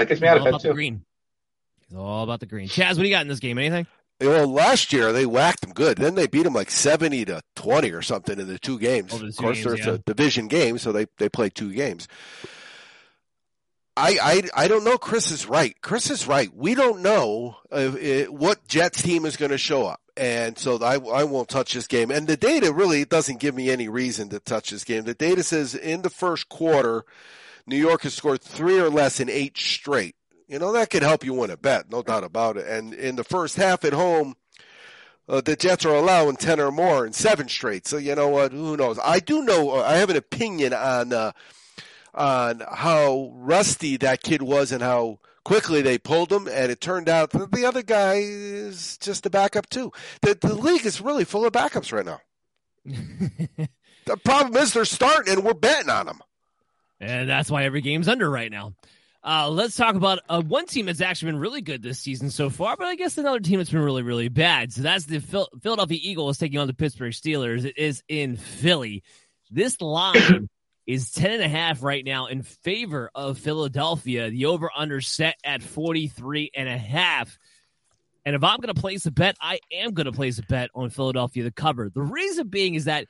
That gets me out all of about bed the too. green. It's all about the green. Chaz, what do you got in this game? Anything? Well, last year they whacked them good. Then they beat them like seventy to twenty or something in the two games. Over the of course, games, there's yeah. a division game, so they they played two games. I, I I don't know. Chris is right. Chris is right. We don't know uh, uh, what Jets team is going to show up, and so I I won't touch this game. And the data really doesn't give me any reason to touch this game. The data says in the first quarter, New York has scored three or less in eight straight. You know that could help you win a bet, no doubt about it. And in the first half at home, uh, the Jets are allowing ten or more in seven straight. So you know what? Who knows? I do know. Uh, I have an opinion on. Uh, on how rusty that kid was and how quickly they pulled him, and it turned out that the other guy is just a backup too. The, the league is really full of backups right now. the problem is they're starting, and we're betting on them. And that's why every game's under right now. Uh, let's talk about uh, one team that's actually been really good this season so far, but I guess another team that's been really, really bad. So that's the Phil- Philadelphia Eagles taking on the Pittsburgh Steelers. It is in Philly. This line is 10 and a half right now in favor of Philadelphia. The over under set at 43 and a half. And if I'm going to place a bet, I am going to place a bet on Philadelphia to cover. The reason being is that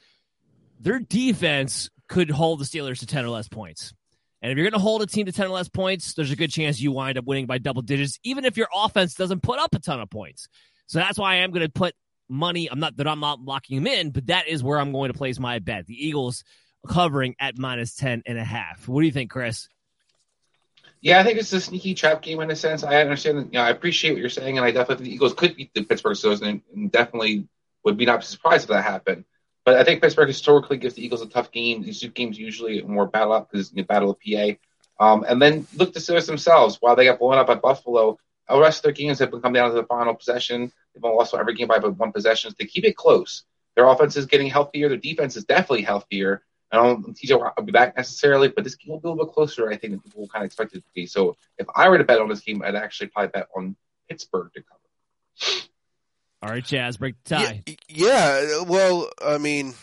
their defense could hold the Steelers to 10 or less points. And if you're going to hold a team to 10 or less points, there's a good chance you wind up winning by double digits, even if your offense doesn't put up a ton of points. So that's why I am going to put money. I'm not that I'm not locking them in, but that is where I'm going to place my bet. The Eagles covering at minus 10 and a half. What do you think, Chris? Yeah, I think it's a sneaky trap game in a sense. I understand, you know, I appreciate what you're saying, and I definitely think the Eagles could beat the Pittsburgh Steelers, and, and definitely would be not surprised if that happened. But I think Pittsburgh historically gives the Eagles a tough game. These two games usually more battle up because you battle of PA. Um, and then look the Steelers themselves. While they got blown up by Buffalo, the rest of their games have been come down to the final possession. They've lost every game by but one possession. They keep it close. Their offense is getting healthier. Their defense is definitely healthier. I don't TJ will be back necessarily, but this game will be a little bit closer, I think, than people kind of expect it to be. So if I were to bet on this game, I'd actually probably bet on Pittsburgh to cover. All right, Chaz, break the tie. Yeah, yeah, well, I mean,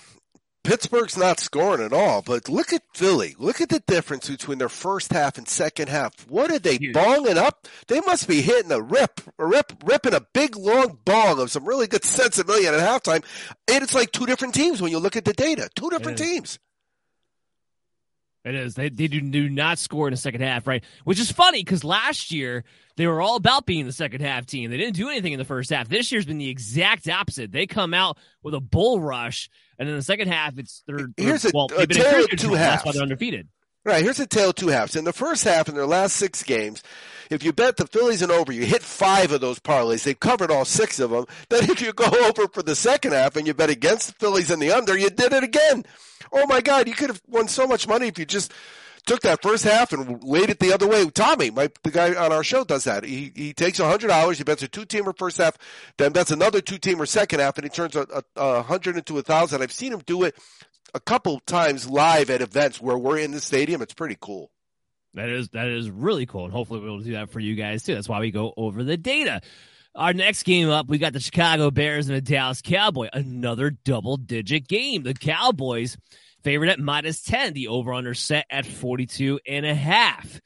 Pittsburgh's not scoring at all, but look at Philly. Look at the difference between their first half and second half. What are they Huge. bonging up? They must be hitting a rip, a rip, ripping a big long bong of some really good sinsemilla at halftime. And it's like two different teams when you look at the data. Two different teams. It is. They, they do, do not score in the second half, right? Which is funny because last year they were all about being the second half team. They didn't do anything in the first half. This year's been the exact opposite. They come out with a bull rush, and in the second half, it's they're, here's they're, a, well, a tale of two halves. That's why they're undefeated. Right. Here's a tale of two halves. In the first half, in their last six games, if you bet the Phillies and over, you hit five of those parlays. They've covered all six of them. Then if you go over for the second half and you bet against the Phillies and the under, you did it again. Oh my God! You could have won so much money if you just took that first half and laid it the other way. Tommy, my the guy on our show does that. He he takes hundred dollars, he bets a two teamer first half, then bets another two teamer second half, and he turns a, a, a hundred into a thousand. I've seen him do it a couple times live at events where we're in the stadium. It's pretty cool. That is that is really cool, and hopefully we'll do that for you guys too. That's why we go over the data. Our next game up, we got the Chicago Bears and the Dallas Cowboy. Another double digit game. The Cowboys favored at minus 10. The over under set at 42 and a half.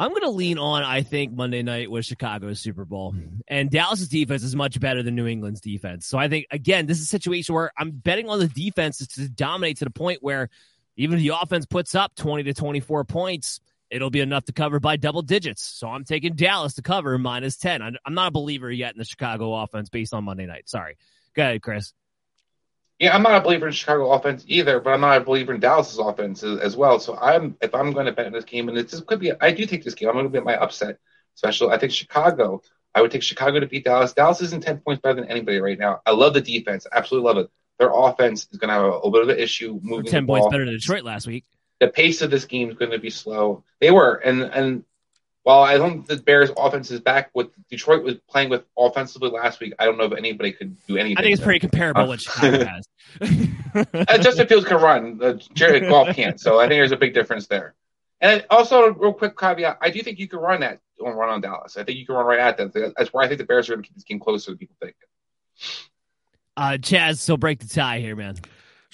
I'm going to lean on, I think, Monday night with Chicago's Super Bowl. And Dallas's defense is much better than New England's defense. So I think, again, this is a situation where I'm betting on the defense to dominate to the point where even if the offense puts up 20 to 24 points, it'll be enough to cover by double digits. So I'm taking Dallas to cover minus 10. I'm not a believer yet in the Chicago offense based on Monday night. Sorry. Go ahead, Chris. Yeah, I'm not a believer in Chicago offense either, but I'm not a believer in Dallas's offense as, well. So I'm if I'm going to bet in this game, and it just could be, I do take this game. I'm going to bet my upset special. I think Chicago. I would take Chicago to beat Dallas. Dallas isn't ten points better than anybody right now. I love the defense, absolutely love it. Their offense is going to have a, a little bit of an issue moving. Ten points better than Detroit last week. The pace of this game is going to be slow. They were, and and while I don't think the Bears' offense is back, what Detroit was playing with offensively last week, I don't know if anybody could do anything. I think it's there. pretty comparable uh, what Chicago has. uh, Justin Fields can run. Uh, Jared Goff can't. So I think there's a big difference there. And also, real quick caveat: I do think you can run that on run on Dallas. I think you can run right at them. That's why I think the Bears are going to keep this game closer than people think. Uh, Chaz, so break the tie here, man.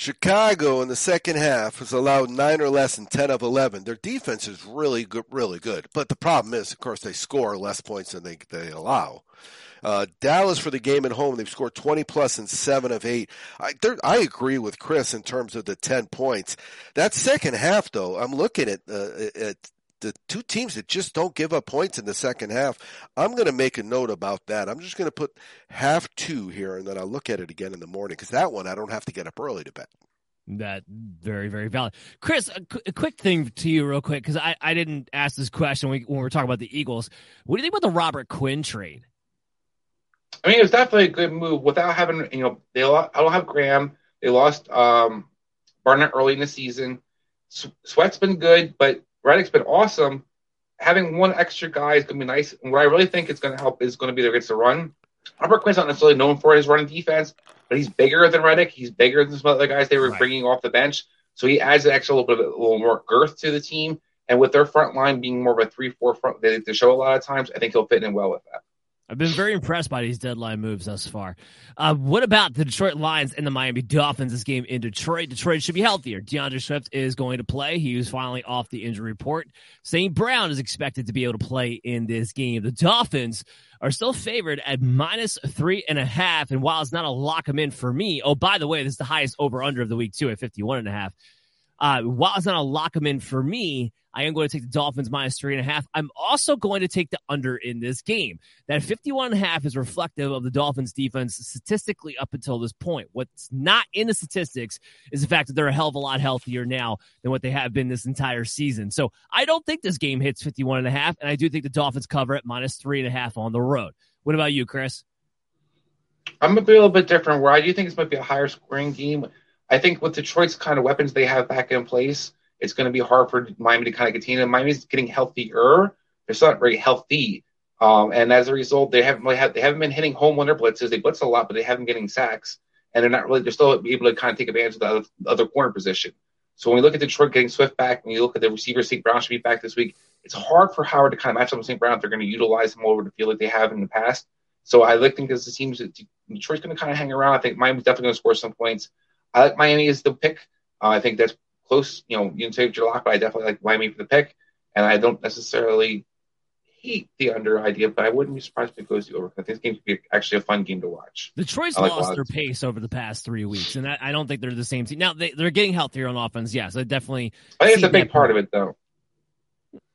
Chicago in the second half has allowed nine or less in 10 of 11. Their defense is really good, really good. But the problem is, of course, they score less points than they, they allow. Uh, Dallas for the game at home, they've scored 20 plus in seven of eight. I, I agree with Chris in terms of the 10 points. That second half, though, I'm looking at, uh, at the two teams that just don't give up points in the second half. I'm going to make a note about that. I'm just going to put half two here, and then I'll look at it again in the morning because that one I don't have to get up early to bet. That very very valid, Chris. A, qu- a quick thing to you, real quick, because I, I didn't ask this question when we, when we were talking about the Eagles. What do you think about the Robert Quinn trade? I mean, it was definitely a good move without having you know they I don't have Graham. They lost um, Barnett early in the season. Sweat's been good, but Reddick's been awesome. Having one extra guy is going to be nice. And what I really think is going to help is going to be the against the run. Robert Quinn's not necessarily known for his running defense, but he's bigger than Reddick. He's bigger than some other guys they were right. bringing off the bench. So he adds an extra little bit of a little more girth to the team. And with their front line being more of a three-four front, they, they show a lot of times. I think he'll fit in well with that. I've been very impressed by these deadline moves thus far. Uh, what about the Detroit Lions and the Miami Dolphins? This game in Detroit. Detroit should be healthier. D'Andre Swift is going to play. He was finally off the injury report. St. Brown is expected to be able to play in this game. The Dolphins are still favored at minus three and a half. And while it's not a lock them in for me, oh, by the way, this is the highest over under of the week, too, at 51 and a half. Uh, while it's not a lock them in for me, I am going to take the Dolphins minus three and a half. I'm also going to take the under in this game. That 51 and a half is reflective of the Dolphins defense statistically up until this point. What's not in the statistics is the fact that they're a hell of a lot healthier now than what they have been this entire season. So I don't think this game hits 51 and a half, and I do think the Dolphins cover it minus three and a half on the road. What about you, Chris? I'm going to be a little bit different where I do think this might be a higher scoring game. I think with Detroit's kind of weapons they have back in place, it's going to be hard for Miami to kind of contain them. Miami's getting healthier. They're still not very healthy. Um, and as a result, they haven't really had, they haven't been hitting home their blitzes. They blitz a lot, but they haven't been getting sacks. And they're not really, they're still able to kind of take advantage of the other, the other corner position. So when we look at Detroit getting Swift back, when you look at the receiver, St. Brown should be back this week. It's hard for Howard to kind of match up with St. Brown if they're going to utilize him over the field like they have in the past. So I like think as the teams Detroit's going to kind of hang around. I think Miami's definitely going to score some points. I like Miami as the pick. Uh, I think that's close. You know, you can say your lock, but I definitely like Miami for the pick. And I don't necessarily hate the under idea, but I wouldn't be surprised if it goes to over. I think this game could be actually a fun game to watch. Detroit's I like lost their pace over the past three weeks, and I, I don't think they're the same team. Now they, they're getting healthier on offense. Yes, I definitely. I think it's a big that part of it, though.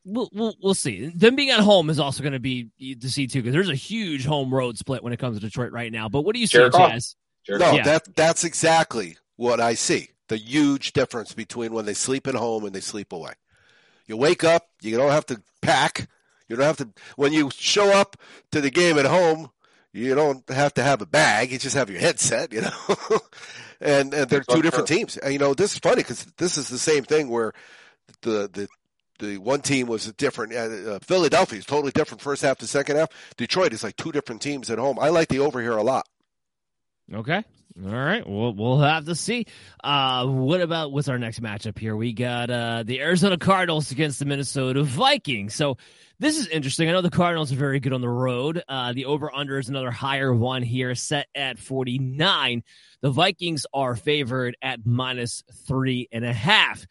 We'll, we'll, we'll see. Them being at home is also going to be to see too, because there's a huge home road split when it comes to Detroit right now. But what do you see, Jared Jazz? Jared No, Yeah. that that's exactly what I see. The huge difference between when they sleep at home and they sleep away. You wake up, you don't have to pack. You don't have to when you show up to the game at home, you don't have to have a bag. You just have your headset, you know. and, and they're two different teams. And, you know, this is funny because this is the same thing where the the the one team was different. Uh, uh, Philadelphia is totally different first half to second half. Detroit is like two different teams at home. I like the over here a lot. Okay. All right. We'll we'll have to see. Uh, what about what's our next matchup here? We got uh, the Arizona Cardinals against the Minnesota Vikings. So this is interesting. I know the Cardinals are very good on the road. Uh, the over under is another higher one here, set at forty nine. The Vikings are favored at minus three and a half.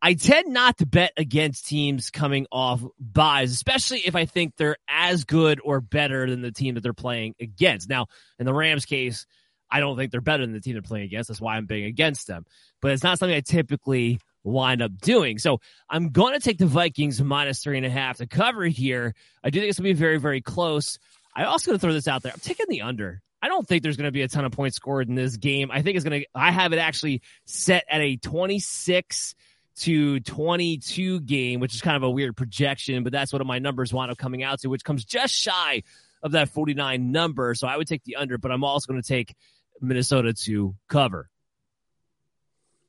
I tend not to bet against teams coming off buys, especially if I think they're as good or better than the team that they're playing against. Now, in the Rams case, I don't think they're better than the team they're playing against. That's why I'm being against them. But it's not something I typically wind up doing. So I'm going to take the Vikings minus three and a half to cover here. I do think it's going to be very, very close. I also going to throw this out there. I'm taking the under. I don't think there's going to be a ton of points scored in this game. I think it's going to, I have it actually set at a 26 to 22 game, which is kind of a weird projection, but that's what my numbers wound up coming out to, which comes just shy of that 49 number. So I would take the under, but I'm also going to take Minnesota to cover.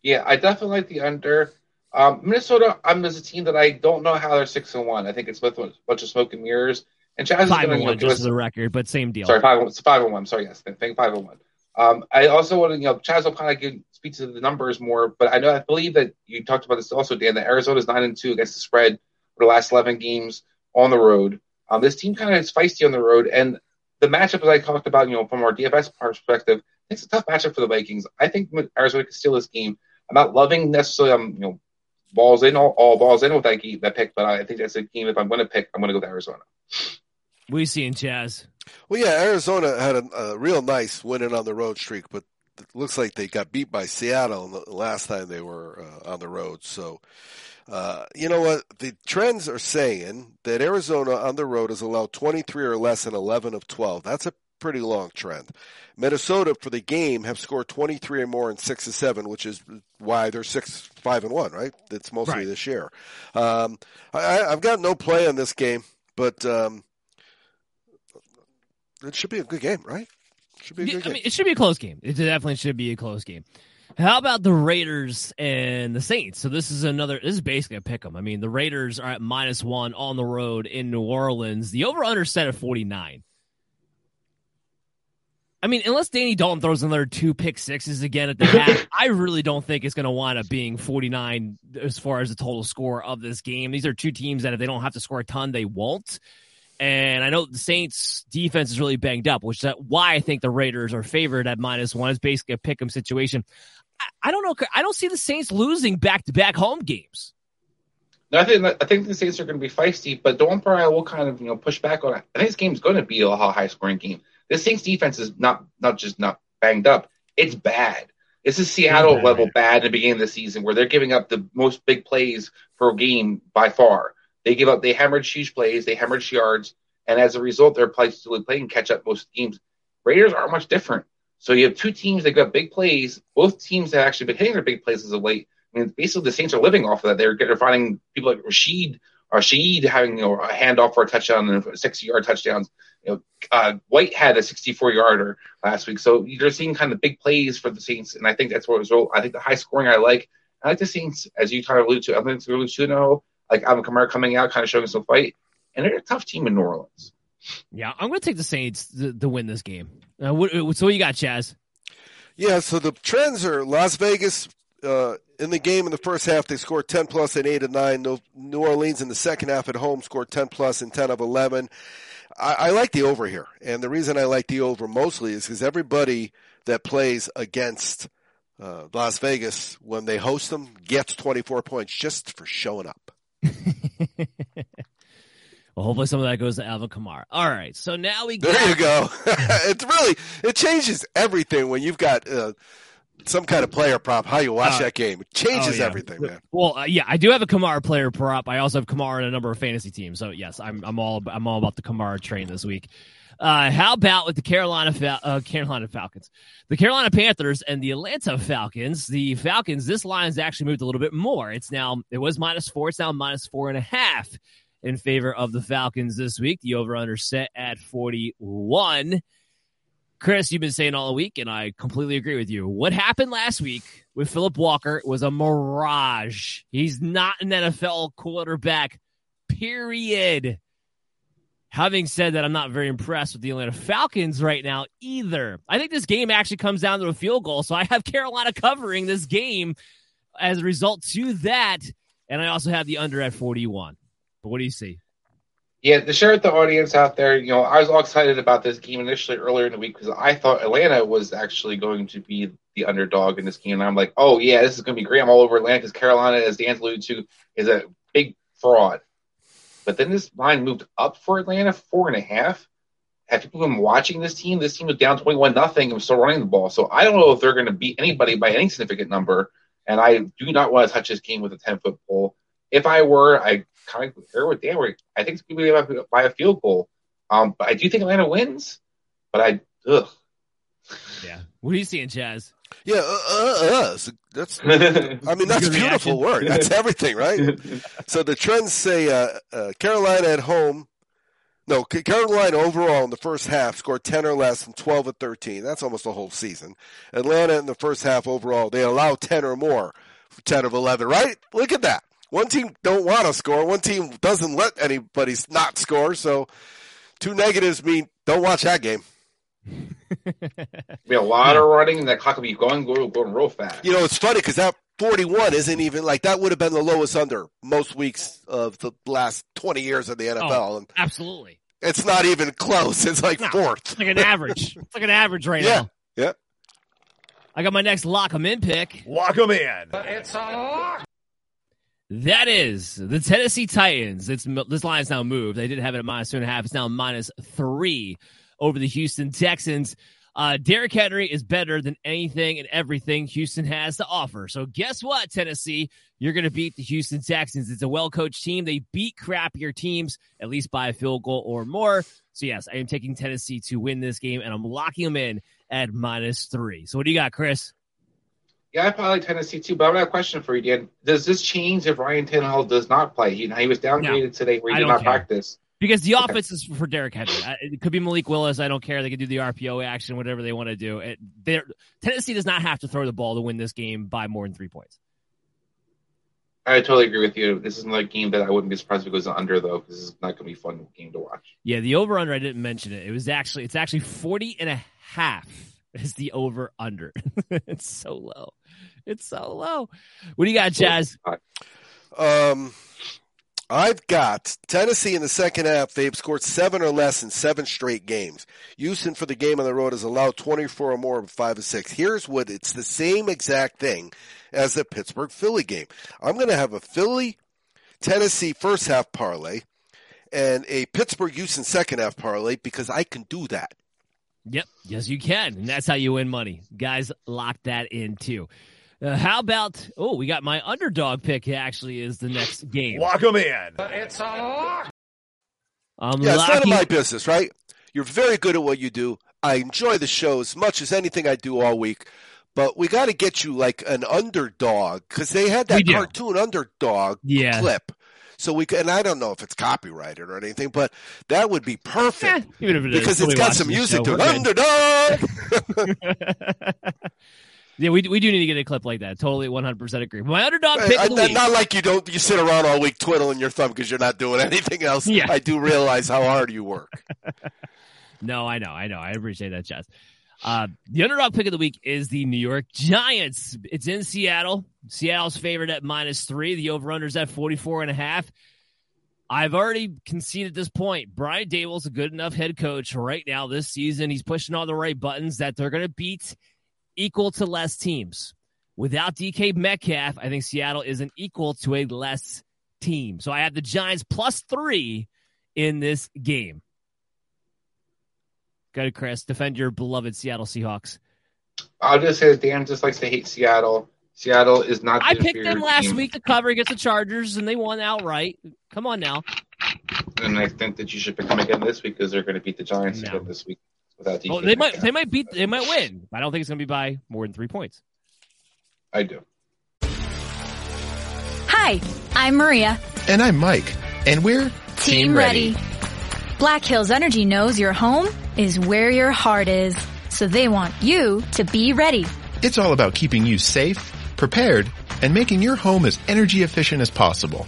Yeah, I definitely like the under. Um, Minnesota, I'm as a team that I don't know how they're six and one. I think it's with a bunch of smoke and mirrors. And Chaz is Five going and to one, just us the record, but same deal. Sorry, five. It's five and one. Sorry, yes, I think five and one. Um, I also want to, you know, Chaz will kind of give, speak to the numbers more, but I know I believe that you talked about this also, Dan. That Arizona's nine and two against the spread for the last eleven games on the road. Um, this team kind of is feisty on the road, and the matchup as I talked about, you know, from our DFS perspective, it's a tough matchup for the Vikings. I think Arizona can steal this game. I'm not loving necessarily, um, you know, balls in all, all balls in with that, game, that pick, but I think that's a game. If I'm going to pick, I'm going to go to Arizona. we're you seeing, Chaz? Well, yeah, Arizona had a, a real nice winning on the road streak, but it looks like they got beat by Seattle the last time they were uh, on the road. So, uh, you know what? The trends are saying that Arizona on the road has allowed 23 or less in 11 of 12. That's a pretty long trend. Minnesota for the game have scored 23 or more in six of seven, which is why they're six, five and one, right? That's mostly Right. this year. Um, I, I've got no play on this game, but um, it should be a good game, right? Should be a Yeah, good I game. mean, it should be a close game. It definitely should be a close game. How about the Raiders and the Saints? So this is another. This is basically a pick 'em. I mean, the Raiders are at minus one on the road in New Orleans. The over under set at forty nine. I mean, unless Danny Dalton throws another two pick sixes again at the half, I really don't think it's going to wind up being 49 as far as the total score of this game. These are two teams that if they don't have to score a ton, they won't. And I know the Saints defense is really banged up, which is why I think the Raiders are favored at minus one. It's basically a pick 'em situation. I, I don't know. I don't see the Saints losing back to back home games. No, I think I think the Saints are going to be feisty, but the one part I will kind of you know push back on. I think this game's going to be a high scoring game. This Saints defense is not not just not banged up; it's bad. This is Seattle level bad in the beginning of the season where they're giving up the most big plays per game by far. They give up, they hemorrhage huge plays, they hemorrhage yards, and as a result, they're still playing catch up most games. Raiders aren't much different. So you have two teams that got big plays. Both teams have actually been hitting their big plays as of late. I mean, basically the Saints are living off of that. They're, they're finding people like Rashid Rashid having you know, a handoff for a touchdown and a 60 yard touchdowns. You know, uh, White had a 64 yarder last week. So you're seeing kind of big plays for the Saints. And I think that's what was, I think the high scoring I like. I like the Saints, as you kind of alluded to. I think it's really 2 0. Like Alvin Kamara coming out, kind of showing some fight. And they're a tough team in New Orleans. Yeah, I'm going to take the Saints to, to win this game. Uh, what, so what you got, Chaz? Yeah, so the trends are Las Vegas uh, in the game in the first half, they scored 10 plus and 8 of 9. New Orleans in the second half at home scored 10 plus and 10 of 11. I, I like the over here. And the reason I like the over mostly is because everybody that plays against uh, Las Vegas when they host them gets 24 points just for showing up. Well, hopefully some of that goes to Alvin Kamara. All right, so now we got... there. You go. it's really it changes everything when you've got uh, some kind of player prop, how you watch uh, that game. It changes oh, yeah. everything, man. Well, uh, yeah, I do have a Kamara player prop. I also have Kamara in a number of fantasy teams. So yes, I'm I'm all I'm all about the Kamara train this week. Uh, how about with the Carolina Fal- uh, Carolina Falcons, the Carolina Panthers, and the Atlanta Falcons? The Falcons. This line has actually moved a little bit more. It's now it was minus four. It's now minus four and a half in favor of the Falcons this week. The over under set at forty one. Chris, you've been saying all week, and I completely agree with you. What happened last week with Philip Walker was a mirage. He's not an NFL quarterback, period. Having said that, I'm not very impressed with the Atlanta Falcons right now either. I think this game actually comes down to a field goal, so I have Carolina covering this game as a result to that. And I also have the under at 41. But what do you see? Yeah, to share with the audience out there, you know, I was all excited about this game initially earlier in the week because I thought Atlanta was actually going to be the underdog in this game. And I'm like, oh, yeah, this is going to be great. I'm all over Atlanta because Carolina, as Dan alluded to, is a big fraud. But then this line moved up for Atlanta, four and a half. Have people been watching this team? This team was down 21 nothing and was still running the ball. So I don't know if they're going to beat anybody by any significant number. And I do not want to touch this game with a 10 foot pole. If I were, I kind of agree with Dan. Where I think it's going to be by a field goal. Um, but I do think Atlanta wins. But I, ugh. Yeah. What are you seeing, Chaz? Yeah, uh, uh, uh. that's. I mean, that's beautiful word. That's everything, right? so the trends say uh, uh, Carolina at home. No, Carolina overall in the first half scored ten or less and twelve at thirteen. That's almost the whole season. Atlanta in the first half overall they allow ten or more, ten of eleven. Right? Look at that one team don't want to score, one team doesn't let anybody not score. So two negatives mean don't watch that game. be a lot of running, and that clock will be going, going, going real fast. You know, it's funny because that 41 isn't even like that would have been the lowest under most weeks of the last 20 years of the NFL. Oh, and absolutely. It's not even close. It's like no, fourth. It's like an average. it's like an average right yeah, now. Yeah. I got my next lock 'em in pick. Lock 'em in. It's a lock. That is the Tennessee Titans. It's this line's now moved. They didn't have it at minus two and a half. It's now minus three over the Houston Texans. Uh, Derrick Henry is better than anything and everything Houston has to offer. So guess what, Tennessee? You're going to beat the Houston Texans. It's a well-coached team. They beat crappier teams at least by a field goal or more. So yes, I am taking Tennessee to win this game, and I'm locking them in at minus three. So what do you got, Chris? Yeah, I probably like Tennessee too. But I have a question for you, Dan. Does this change if Ryan Tannehill does not play? Know, he was downgraded no, today where he did not care. practice. Because the okay. offense is for Derrick Henry. It could be Malik Willis. I don't care. They can do the RPO action, whatever they want to do. It, Tennessee does not have to throw the ball to win this game by more than three points. I totally agree with you. This is another game that I wouldn't be surprised if it goes under though, because this is not going to be a fun game to watch. Yeah, the over under. I didn't mention it. It was actually it's actually 40 and a half is the over under. it's so low. It's so low. What do you got, Chaz? Um, I've got Tennessee in the second half. They've scored seven or less in seven straight games. Houston for the game on the road has allowed 24 or more of five or six. Here's what it's the same exact thing as the Pittsburgh Philly game. I'm going to have a Philly Tennessee first half parlay and a Pittsburgh Houston second half parlay because I can do that. Yep. Yes, you can. And that's how you win money. Guys, lock that in too. Uh, how about, oh, we got my underdog pick actually is the next game. Lock them in. It's a lock. I'm Yeah, it's none of my business, right? You're very good at what you do. I enjoy the show as much as anything I do all week. But we got to get you like an underdog because they had that cartoon underdog Yeah. clip. So we can, and I don't know if it's copyrighted or anything, but that would be perfect Eh, even if it is, because it's got some music the to it. Underdog. Yeah, we, we do need to get a clip like that. Totally 100% agree. My underdog pick I- I- not like you don't you sit around all week twiddling your thumb because you're not doing anything else. Yeah. I do realize how hard you work. No, I know, I know. I appreciate that, Chess. Uh, the underdog pick of the week is the New York Giants. It's in Seattle. Seattle's favored at minus three. The over-under's at 44 and a half. I've already conceded this point. Brian Daboll's a good enough head coach right now this season. He's pushing all the right buttons that they're going to beat equal to less teams. Without DK Metcalf, I think Seattle is an equal to a less team. So I have the Giants plus three in this game. Go ahead, Chris. Defend your beloved Seattle Seahawks. I'll just say that Dan just likes to hate Seattle. Seattle is not. The I picked them last team, week to cover against the Chargers, and they won outright. Come on now. and I think that you should pick them again this week because they're going to beat the Giants No. again this week without DK. Oh, they might. They might beat. They might win. I don't think it's going to be by more than three points. I do. Hi, I'm Maria. And I'm Mike. And we're Team, ready. Black Hills Energy knows your home is where your heart is. So they want you to be ready. It's all about keeping you safe, prepared, and making your home as energy efficient as possible.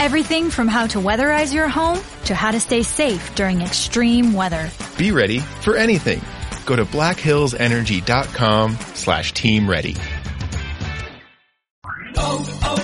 Everything from how to weatherize your home to how to stay safe during extreme weather. Be ready for anything. Go to blackhillsenergy.com slash team ready. Oh, oh,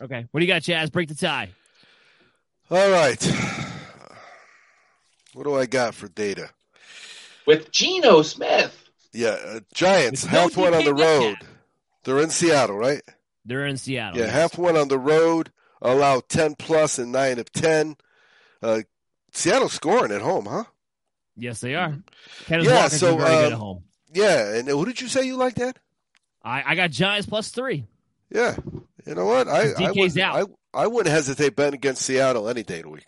Okay. What do you got, Chaz? Break the tie. All right. What do I got for data? with Geno Smith. Yeah, uh, Giants With no half one on the road. Metcalf. They're in Seattle, right? They're in Seattle. Yeah, yes. half one on the road. Allow ten plus and nine of ten. Uh, Seattle scoring at home, huh? Yes, they are. Kenneth Yeah, Walker's so, been very good um, at home. Yeah, and who did you say you like that? I, I got Giants plus three. Yeah, you know what? I I DK's wouldn't, out. I, I wouldn't hesitate betting against Seattle any day of the week.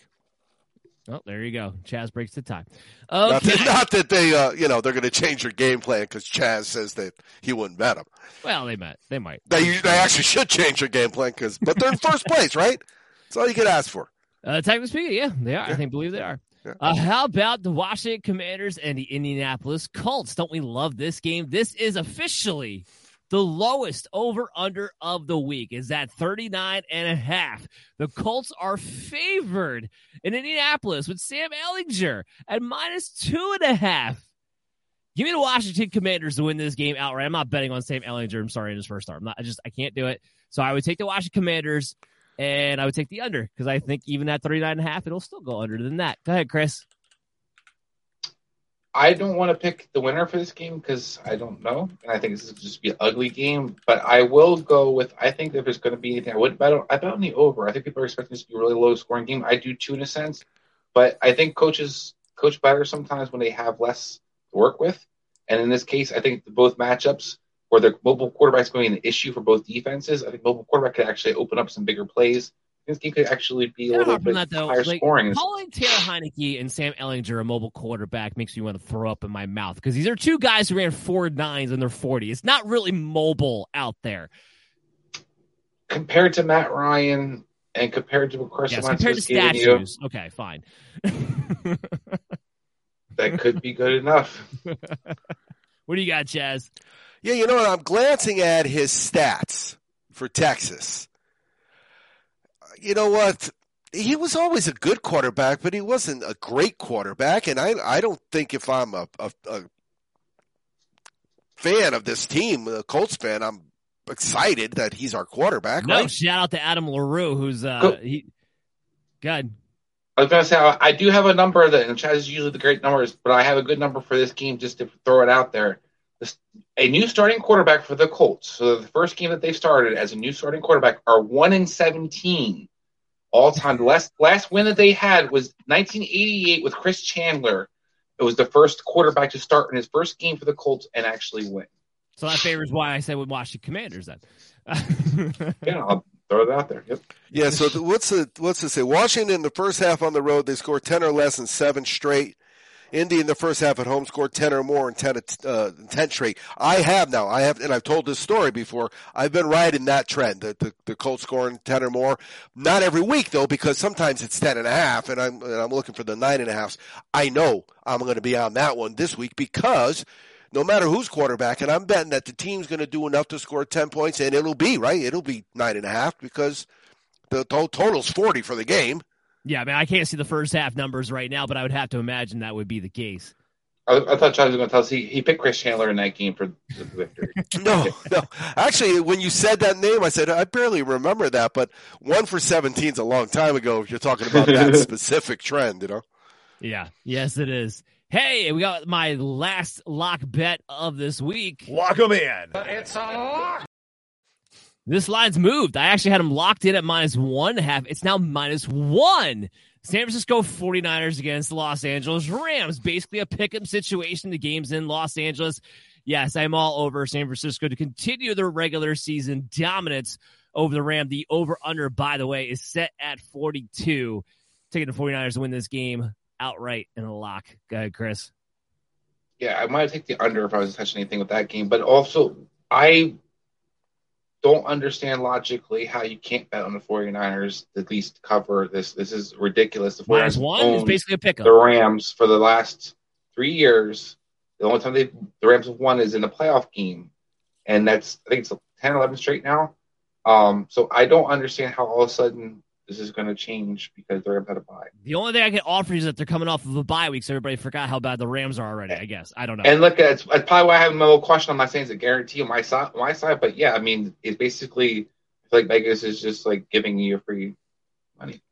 Oh, there you go. Chaz breaks the tie. Not, Okay. that, not that they, uh, you know, they're going to change their game plan because Chaz says that he wouldn't bet them. well, they might. They might. They they actually should change their game plan because, but they're in first place, right? That's all you could ask for. Uh, technically speaking, yeah, they are. I think believe they are. Yeah. Uh, how about the Washington Commanders and the Indianapolis Colts? Don't we love this game? This is officially the lowest over under of the week is at 39 and a half. The Colts are favored in Indianapolis with Sam Ehlinger at minus two and a half. Give me the Washington Commanders to win this game outright. I'm not betting on Sam Ehlinger. I'm sorry in his first start. I'm not. I just I can't do it. So I would take the Washington Commanders and I would take the under because I think even at 39 and a half, it'll still go under than that. Go ahead, Chris. I don't want to pick the winner for this game because I don't know, and I think this is just be an ugly game. But I will go with. I think if there's going to be anything, I would bet. On, I bet on the over. I think people are expecting this to be a really low scoring game. I do too in a sense, but I think coaches coach better sometimes when they have less to work with. And in this case, I think both matchups where the mobile quarterback's going to be an issue for both defenses. I think mobile quarterback could actually open up some bigger plays. This game could actually be a little hard from bit that though. higher Like, scoring. calling Taylor Heinicke and Sam Ehlinger a mobile quarterback makes me want to throw up in my mouth because these are two guys who ran four nines in their 40. It's not really mobile out there. compared to Matt Ryan and compared to what Carson Yes, compared to was giving you, statues. Okay, fine. that could be good enough. What do you got, Chaz? Yeah, you know what? I'm glancing at his stats for Texas. You know what? he was always a good quarterback, but he wasn't a great quarterback. And I, I don't think if I'm a, a, a fan of this team, a Colts fan, I'm excited that he's our quarterback. No, right? shout out to Adam Larue, who's uh, Cool. he. Good. I was gonna say I I do have a number that, and Chaz is usually the great numbers, but I have a good number for this game just to throw it out there. This, a new starting quarterback for the Colts. So the first game that they started as a new starting quarterback are one in seventeen all time. The last last win that they had was 1988 with Chris Chandler. It was the first quarterback to start in his first game for the Colts and actually win. So that favors why I said with Washington Commanders then. Yeah, I'll throw it out there. Yep. Yeah. So the, what's the what's it say? Washington in the first half on the road they scored ten or less in seven straight. Indy in the first half at home scored ten or more in ten uh, ten straight. I have now. I have, and I've told this story before. I've been riding that trend. The the, the Colts scoring ten or more. Not every week though, because sometimes it's ten and a half, and I'm and I'm looking for the nine and a half. I know I'm going to be on that one this week because no matter who's quarterback, and I'm betting that the team's going to do enough to score 10 points, and it'll be, right? It'll be nine and a half because the to- total's 40 for the game. Yeah, I mean, I can't see the first half numbers right now, but I would have to imagine that would be the case. I, I thought Chaz was going to tell us he, he picked Chris Chandler in that game for the victory. No, no. Actually, when you said that name, I said, I barely remember that, but one for 17 is a long time ago if you're talking about that specific trend, you know? Yeah. Yes, it is. Hey, we got my last lock bet of this week. Lock them in. This line's moved. I actually had them locked in at minus one half. It's now minus one. San Francisco 49ers against the Los Angeles Rams. Basically a pick 'em situation. The game's in Los Angeles. Yes, I'm all over San Francisco to continue their regular season dominance over the Ram. The over under, by the way, is set at 42. Taking the 49ers to win this game outright in a lock. Go ahead, Chris. Yeah, I might take the under if I was touching anything with that game. But also, I don't understand logically how you can't bet on the 49ers to at least cover this. This is ridiculous. The 49ers Minus one is basically a pick The Rams for the last three years. The only time they the Rams have won is in a playoff game, and that's I think it's 10, 11 straight now. Um, so I don't understand how all of a sudden this is going to change because the Rams had a bye. The only thing I can offer you is that they're coming off of a bye week, so everybody forgot how bad the Rams are already. I guess I don't know. And look, that's, that's probably why I have a little question. I'm not saying it's a guarantee on my side, my side, but yeah, I mean, it's basically I like Vegas is just like giving you free money.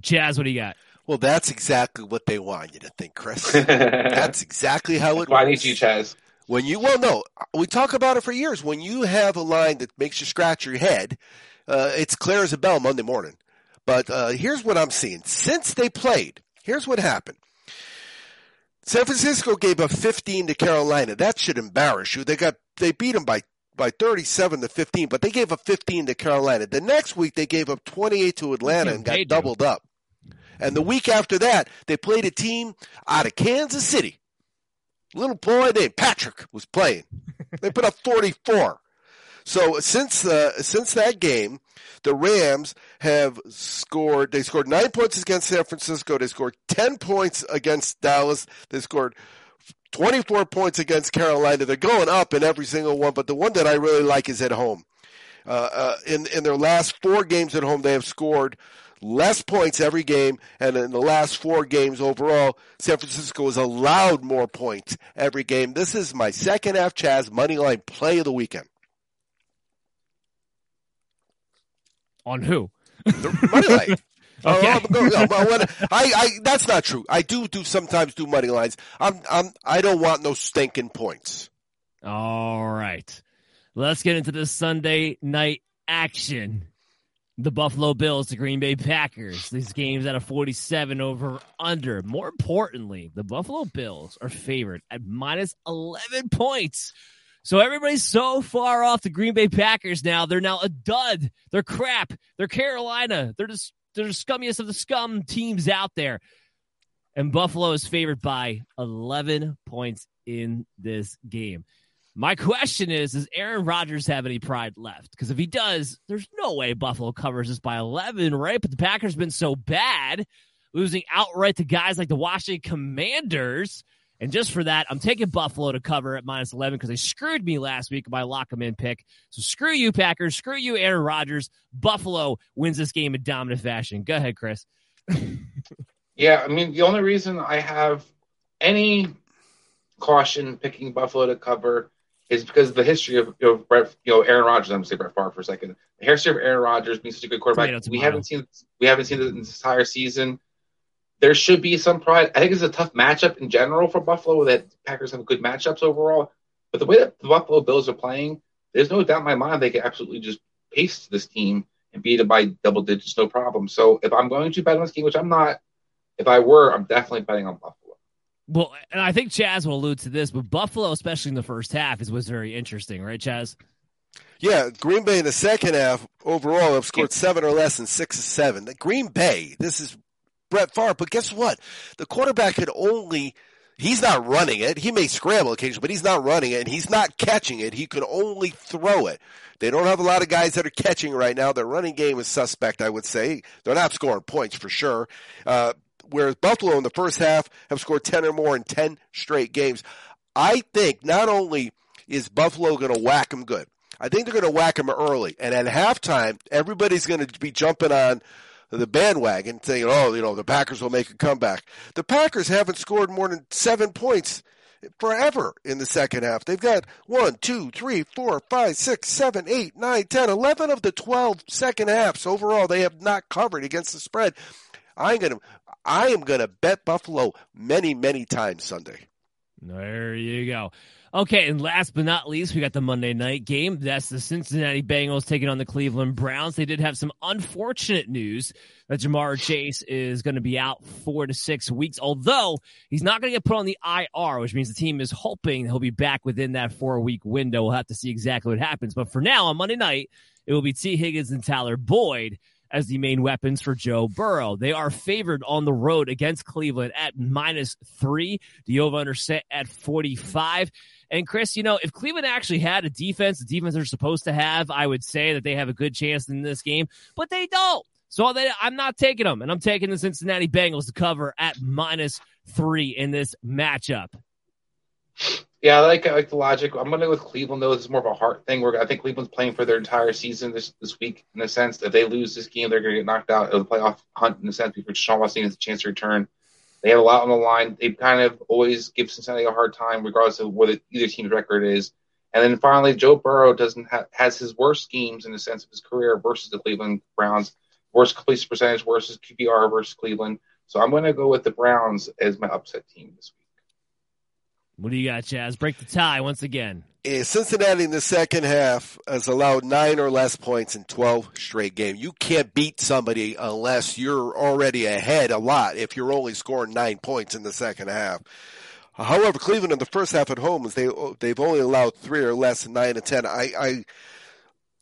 Chaz, what do you got? Well, that's exactly what they want you to think, Chris. that's exactly how it Why works. need you, Chaz? When you well, no, we talk about it for years. When you have a line that makes you scratch your head, uh, it's clear as a bell Monday morning. But uh, here's what I'm seeing since they played. Here's what happened. San Francisco gave up 15 to Carolina. That should embarrass you. They got they beat them by by 37 to 15, but they gave up 15 to Carolina. The next week they gave up 28 to Atlanta and got do. doubled up. And the week after that, they played a team out of Kansas City. Little boy named Patrick was playing. They put up 44. So since uh, since that game, the Rams have scored. They scored nine points against San Francisco. They scored ten points against Dallas. They scored 24 points against Carolina. They're going up in every single one, but the one that I really like is at home. Uh, uh, in in their last four games at home, they have scored less points every game, and in the last four games overall, San Francisco has allowed more points every game. This is my second half Chaz money line play of the weekend. On who? The Money line. Oh, Okay. Oh, I'm going- no, but when- I, I, that's not true. I do do sometimes do money lines. I'm, I'm, I don't want no stinking points. All right. Let's get into the Sunday night action. The Buffalo Bills, the Green Bay Packers. These games at a 47 over under. More importantly, the Buffalo Bills are favored at minus 11 points. So everybody's so far off the Green Bay Packers now. They're now a dud. They're crap. They're Carolina. They're just they're the scummiest of the scum teams out there. And Buffalo is favored by 11 points in this game. My question is Does Aaron Rodgers have any pride left? Because if he does, there's no way Buffalo covers this by 11, right? But the Packers been so bad, losing outright to guys like the Washington Commanders And just for that, I'm taking Buffalo to cover at minus 11 because they screwed me last week by lock them in pick. So screw you, Packers. Screw you, Aaron Rodgers. Buffalo wins this game in dominant fashion. Go ahead, Chris. yeah, I mean, the only reason I have any caution picking Buffalo to cover is because of the history of you know, Brett, you know Aaron Rodgers. I'm gonna say Brett Favre for a second. The history of Aaron Rodgers being such a good quarterback. Tomato, we haven't seen we haven't seen it in this entire season. There should be some pride. I think it's a tough matchup in general for Buffalo. That Packers have good matchups overall, but the way that the Buffalo Bills are playing, there's no doubt in my mind they can absolutely just pace this team and beat it by double digits, no problem. So if I'm going to bet on this game, which I'm not, if I were, I'm definitely betting on Buffalo. Well, and I think Chaz will allude to this, but Buffalo, especially in the first half, is was very interesting, right, Chaz? Yeah, Green Bay in the second half overall have scored seven or less in six or seven. The Green Bay, this is Brett Favre, but guess what? The quarterback could only he's not running it. He may scramble occasionally, but he's not running it and he's not catching it. He could only throw it. They don't have a lot of guys that are catching right now. Their running game is suspect, I would say. They're not scoring points for sure. Uh, whereas Buffalo in the first half have scored 10 or more in 10 straight games. I think not only is Buffalo going to whack them good, I think they're going to whack them early. And at halftime, everybody's going to be jumping on the bandwagon saying, oh, you know, the Packers will make a comeback. The Packers haven't scored more than seven points forever in the second half. They've got one, two, three, four, five, six, seven, eight, nine, ten, eleven of the 12 second halves overall they have not covered against the spread. I'm going to, I am going to bet Buffalo many, many times Sunday. There you go. Okay, and last but not least, we got the Monday night game. That's the Cincinnati Bengals taking on the Cleveland Browns. They did have some unfortunate news that Ja'Marr Chase is going to be out four to six weeks, although he's not going to get put on the IR, which means the team is hoping he'll be back within that four week window. We'll have to see exactly what happens. But for now, on Monday night, it will be Tee Higgins and Tyler Boyd as the main weapons for Joe Burrow. They are favored on the road against Cleveland at minus three. The over under set at 45. And Chris, you know, if Cleveland actually had a defense, the defense they're supposed to have, I would say that they have a good chance in this game, but they don't. So they, I'm not taking them, and I'm taking the Cincinnati Bengals to cover at minus three in this matchup. Yeah, I like I like the logic. I'm going to go with Cleveland though. This is more of a heart thing. Where I think Cleveland's playing for their entire season this this week. In a sense, if they lose this game, they're going to get knocked out of the playoff hunt. In a sense, before Sean Watson has a chance to return. They have a lot on the line. They kind of always give Cincinnati a hard time, regardless of what either team's record is. And then finally, Joe Burrow doesn't have has his worst schemes in the sense of his career versus the Cleveland Browns, worst completion percentage versus QBR versus Cleveland. So I'm going to go with the Browns as my upset team this week. What do you got, Chaz? Break the tie once again. Cincinnati in the second half has allowed nine or less points in 12 straight games. You can't beat somebody unless you're already ahead a lot if you're only scoring nine points in the second half. However, Cleveland in the first half at home is they they've only allowed three or less, in nine and ten. I, I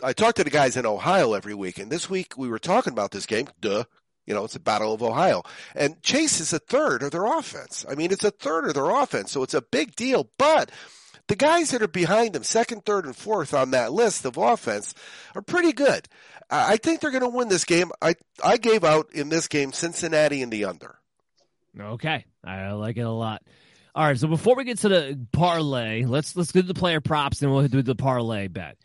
I talk to the guys in Ohio every week, and this week we were talking about this game. Duh, you know, it's a battle of Ohio. And Chase is a third of their offense. I mean, it's a third of their offense, so it's a big deal. But the guys that are behind them, second, third, and fourth on that list of offense, are pretty good. I think they're going to win this game. I I gave out in this game Cincinnati in the under. Okay, I like it a lot. All right, so before we get to the parlay, let's let's do the player props and we'll do the parlay bet.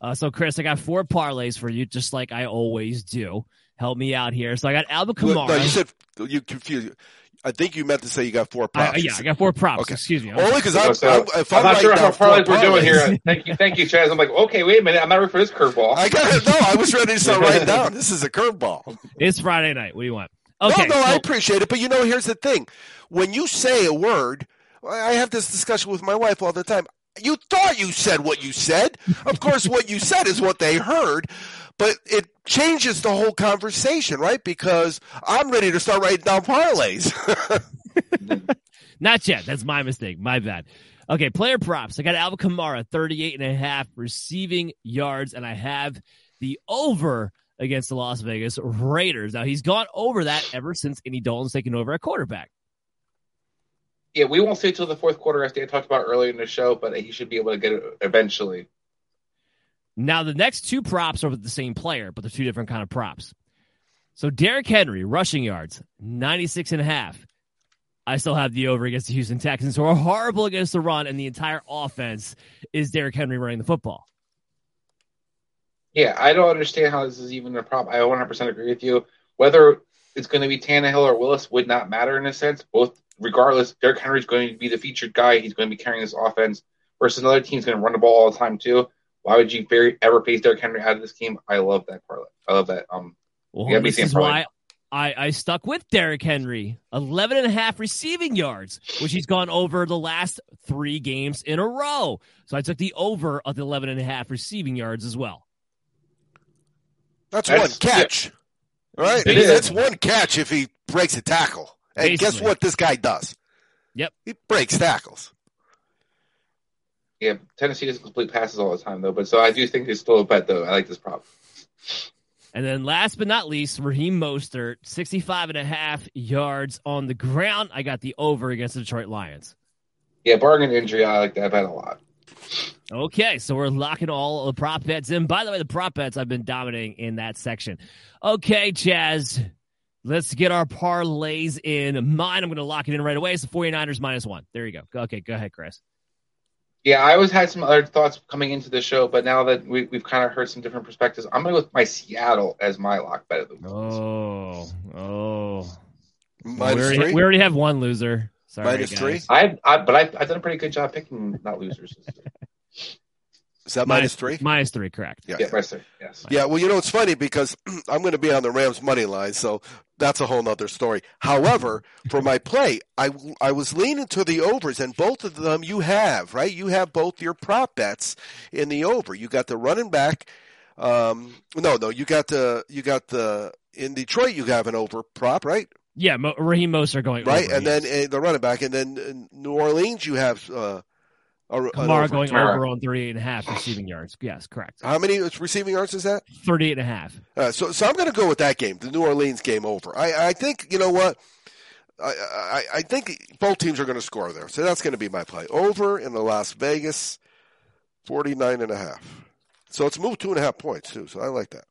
Uh, so Chris, I got four parlays for you, just like I always do. Help me out here. So I got Alvin Kamara. No, you said you confused. I think you meant to say you got four props. I, yeah, I got four props. Okay. Excuse me. Only because I'm, So, I'm, I'm, I'm, not sure writing how down four parlays we're doing here. Thank you, thank you, Chaz. I'm like, okay, wait a minute. I'm not ready for this curveball. I got it. No, I was ready to start writing down. This is a curveball. It's Friday night. What do you want? Okay, no, no, I appreciate it. But you know, here's the thing: when you say a word, I have this discussion with my wife all the time. You thought you said what you said. Of course, what you said is what they heard, but it changes the whole conversation, right? Because I'm ready to start writing down parlays. Not yet. That's my mistake. My bad. Okay, player props. I got Alvin Kamara, 38 and a half receiving yards, and I have the over against the Las Vegas Raiders. Now, he's gone over that ever since Andy Dalton's taken over at quarterback. Yeah, we won't see it till the fourth quarter, as Dan talked about earlier in the show, but he should be able to get it eventually. Now, the next two props are with the same player, but they're two different kind of props. So, Derrick Henry, rushing yards, 96 and a half. I still have the over against the Houston Texans, who are horrible against the run, and the entire offense is Derrick Henry running the football. Yeah, I don't understand how this is even a problem. I 100% agree with you. Whether it's going to be Tannehill or Willis would not matter in a sense. Both, regardless, Derrick Henry's going to be the featured guy. He's going to be carrying this offense versus another team's going to run the ball all the time too. Why would you very, ever face Derrick Henry out of this game? I love that parlay. I love that. Um, Well, yeah, this is why I, I stuck with Derrick Henry, 11 and a half receiving yards, which he's gone over the last three games in a row. So I took the over of the 11 and a half receiving yards as well. That's, That's- one catch. Right? It is. That's one catch if he breaks a tackle. And guess what this guy does? Yep. He breaks tackles. Yeah, Tennessee doesn't complete passes all the time though. But so I do think it's still a bet though. I like this prop. And then last but not least, Raheem Mostert, 65 and a half yards on the ground. I got the over against the Detroit Lions. Yeah, bargain injury. I like that bet a lot. Okay, so we're locking all the prop bets in. By the way, the prop bets I've been dominating in that section. Okay, Chaz, let's get our parlays in. Mine, I'm going to lock it in right away. It's the 49ers minus one. There you go. Okay, go ahead, Chris. Yeah, I always had some other thoughts coming into the show, but now that we, we've kind of heard some different perspectives, I'm going to go with my Seattle as my lock bet of the week. Oh, oh. we, already, three? we already have one loser. Sorry, Minus guys. three? I, I but I've, I've done a pretty good job picking not losers. Is that minus three? Minus three, correct. Yeah. yeah, minus three. Yes. Yeah, well, you know, it's funny because I'm going to be on the Rams money line, so that's a whole nother story. However, for my play, I, I was leaning to the overs, and both of them you have, right? You have both your prop bets in the over. You got the running back. Um, no, no, you got the, you got the, in Detroit, you have an over prop, right? Yeah, Mo- Raheem Mostert going Right, over, and yes. then uh, the running back, and then in New Orleans, you have uh, an Kamara going Kamara. over on 38 and a half receiving yards. Yes, correct. How many receiving yards is that? 38 and a half. Uh, so, so I'm going to go with that game, the New Orleans game over. I, I think you know what. I, I, I think both teams are going to score there, so that's going to be my play. Over in the Las Vegas, 49 and a half. So it's moved two and a half points too. So I like that.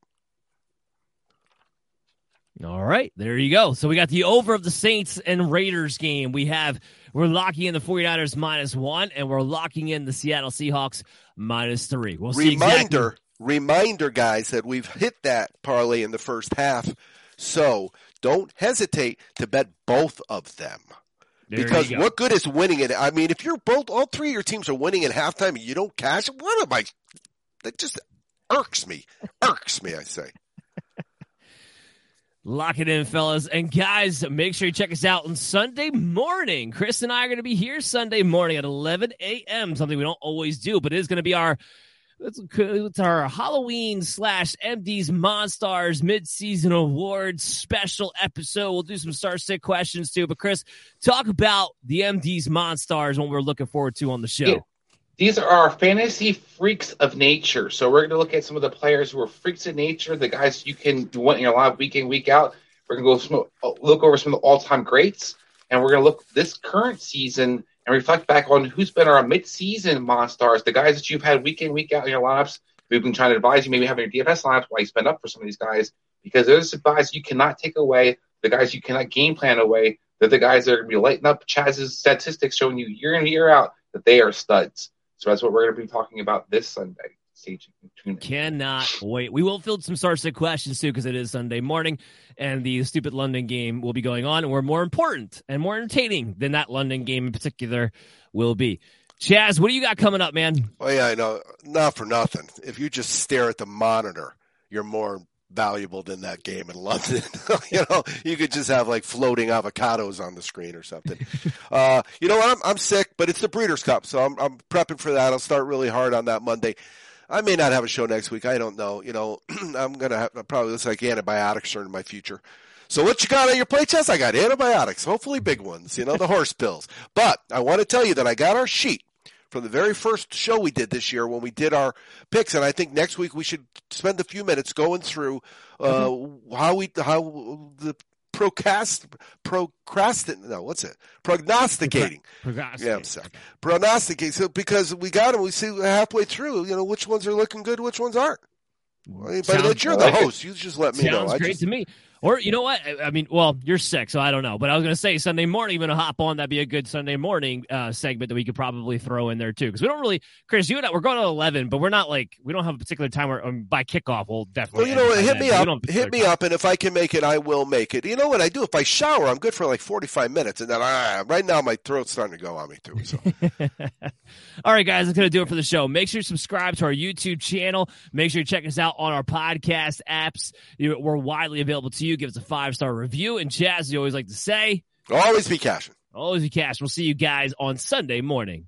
All right, there you go. So we got the over of the Saints and Raiders game. We have we're locking in the 49ers minus one, and we're locking in the Seattle Seahawks minus three. We'll see exactly- Reminder, reminder, guys, that we've hit that parlay in the first half. So don't hesitate to bet both of them. There because go. what good is winning it? I mean, if you're both, all three of your teams are winning at halftime and you don't cash, what am I? That just irks me. Irks me, I say. Lock it in, fellas. And guys, make sure you check us out on Sunday morning. Chris and I are going to be here Sunday morning at 11 a.m., something we don't always do, but it is going to be our. It's, our Halloween slash MD's Monstars mid-season awards special episode. We'll do some star stick questions too. But Chris, talk about the MD's Monstars what we're looking forward to on the show. Yeah. These are our fantasy freaks of nature. So we're going to look at some of the players who are freaks of nature, the guys you can want in your live week in, week out. We're going to go some, look over some of the all-time greats, and we're going to look this current season and reflect back on who's been our mid-season monsters, the guys that you've had week in, week out in your lineups. We've been trying to advise you, maybe having your DFS lineups, why you spend up for some of these guys, because there's the guys you cannot take away, the guys you cannot game plan away. They're the guys that are going to be lighting up Chaz's statistics, showing you year in year out that they are studs. So that's what we're going to be talking about this Sunday. Stay tuned. Cannot wait. We will field some star stick questions too because it is Sunday morning and the stupid London game will be going on and we're more important and more entertaining than that London game in particular will be. Chaz, what do you got coming up, man? Oh yeah, I know. Not for nothing. If you just stare at the monitor, you're more valuable than that game in London. you know, you could just have like floating avocados on the screen or something. uh, you know what? I'm, I'm sick, but it's the Breeders' Cup, so I'm, I'm prepping for that. I'll start really hard on that Monday. I may not have a show next week. I don't know. You know, I'm gonna have probably looks like antibiotics are in my future. So what you got on your play test? I got antibiotics, hopefully big ones. You know, the horse pills. But I want to tell you that I got our sheet from the very first show we did this year when we did our picks, and I think next week we should spend a few minutes going through uh, how we how the procrast procrastin no what's it? Prognosticating. Prognosticate. yeah I'm sorry. prognosticating so because we got them we see halfway through you know which ones are looking good which ones aren't. I but Sounds- you're the host you just let me know. Sounds great just, to me. Or you know what? I, I mean, well, you're sick, so I don't know. But I was gonna say Sunday morning, even to hop on, that'd be a good Sunday morning uh, segment that we could probably throw in there too. Because we don't really, Chris, you and I, we're going to eleven, but we're not like we don't have a particular time where um, by kickoff we'll definitely. Well, you know what? Hit me up. a Hit me up, and if I can make it, I will make it. You know what I do? If I shower, I'm good for like 45 minutes, and then ah, right now my throat's starting to go on me too. So All right, guys, that's going to do it for the show. Make sure you subscribe to our YouTube channel. Make sure you check us out on our podcast apps. We're widely available to you. Give us a five star review. And Chaz, you always like to say, always be cashing. always be cash. We'll see you guys on Sunday morning.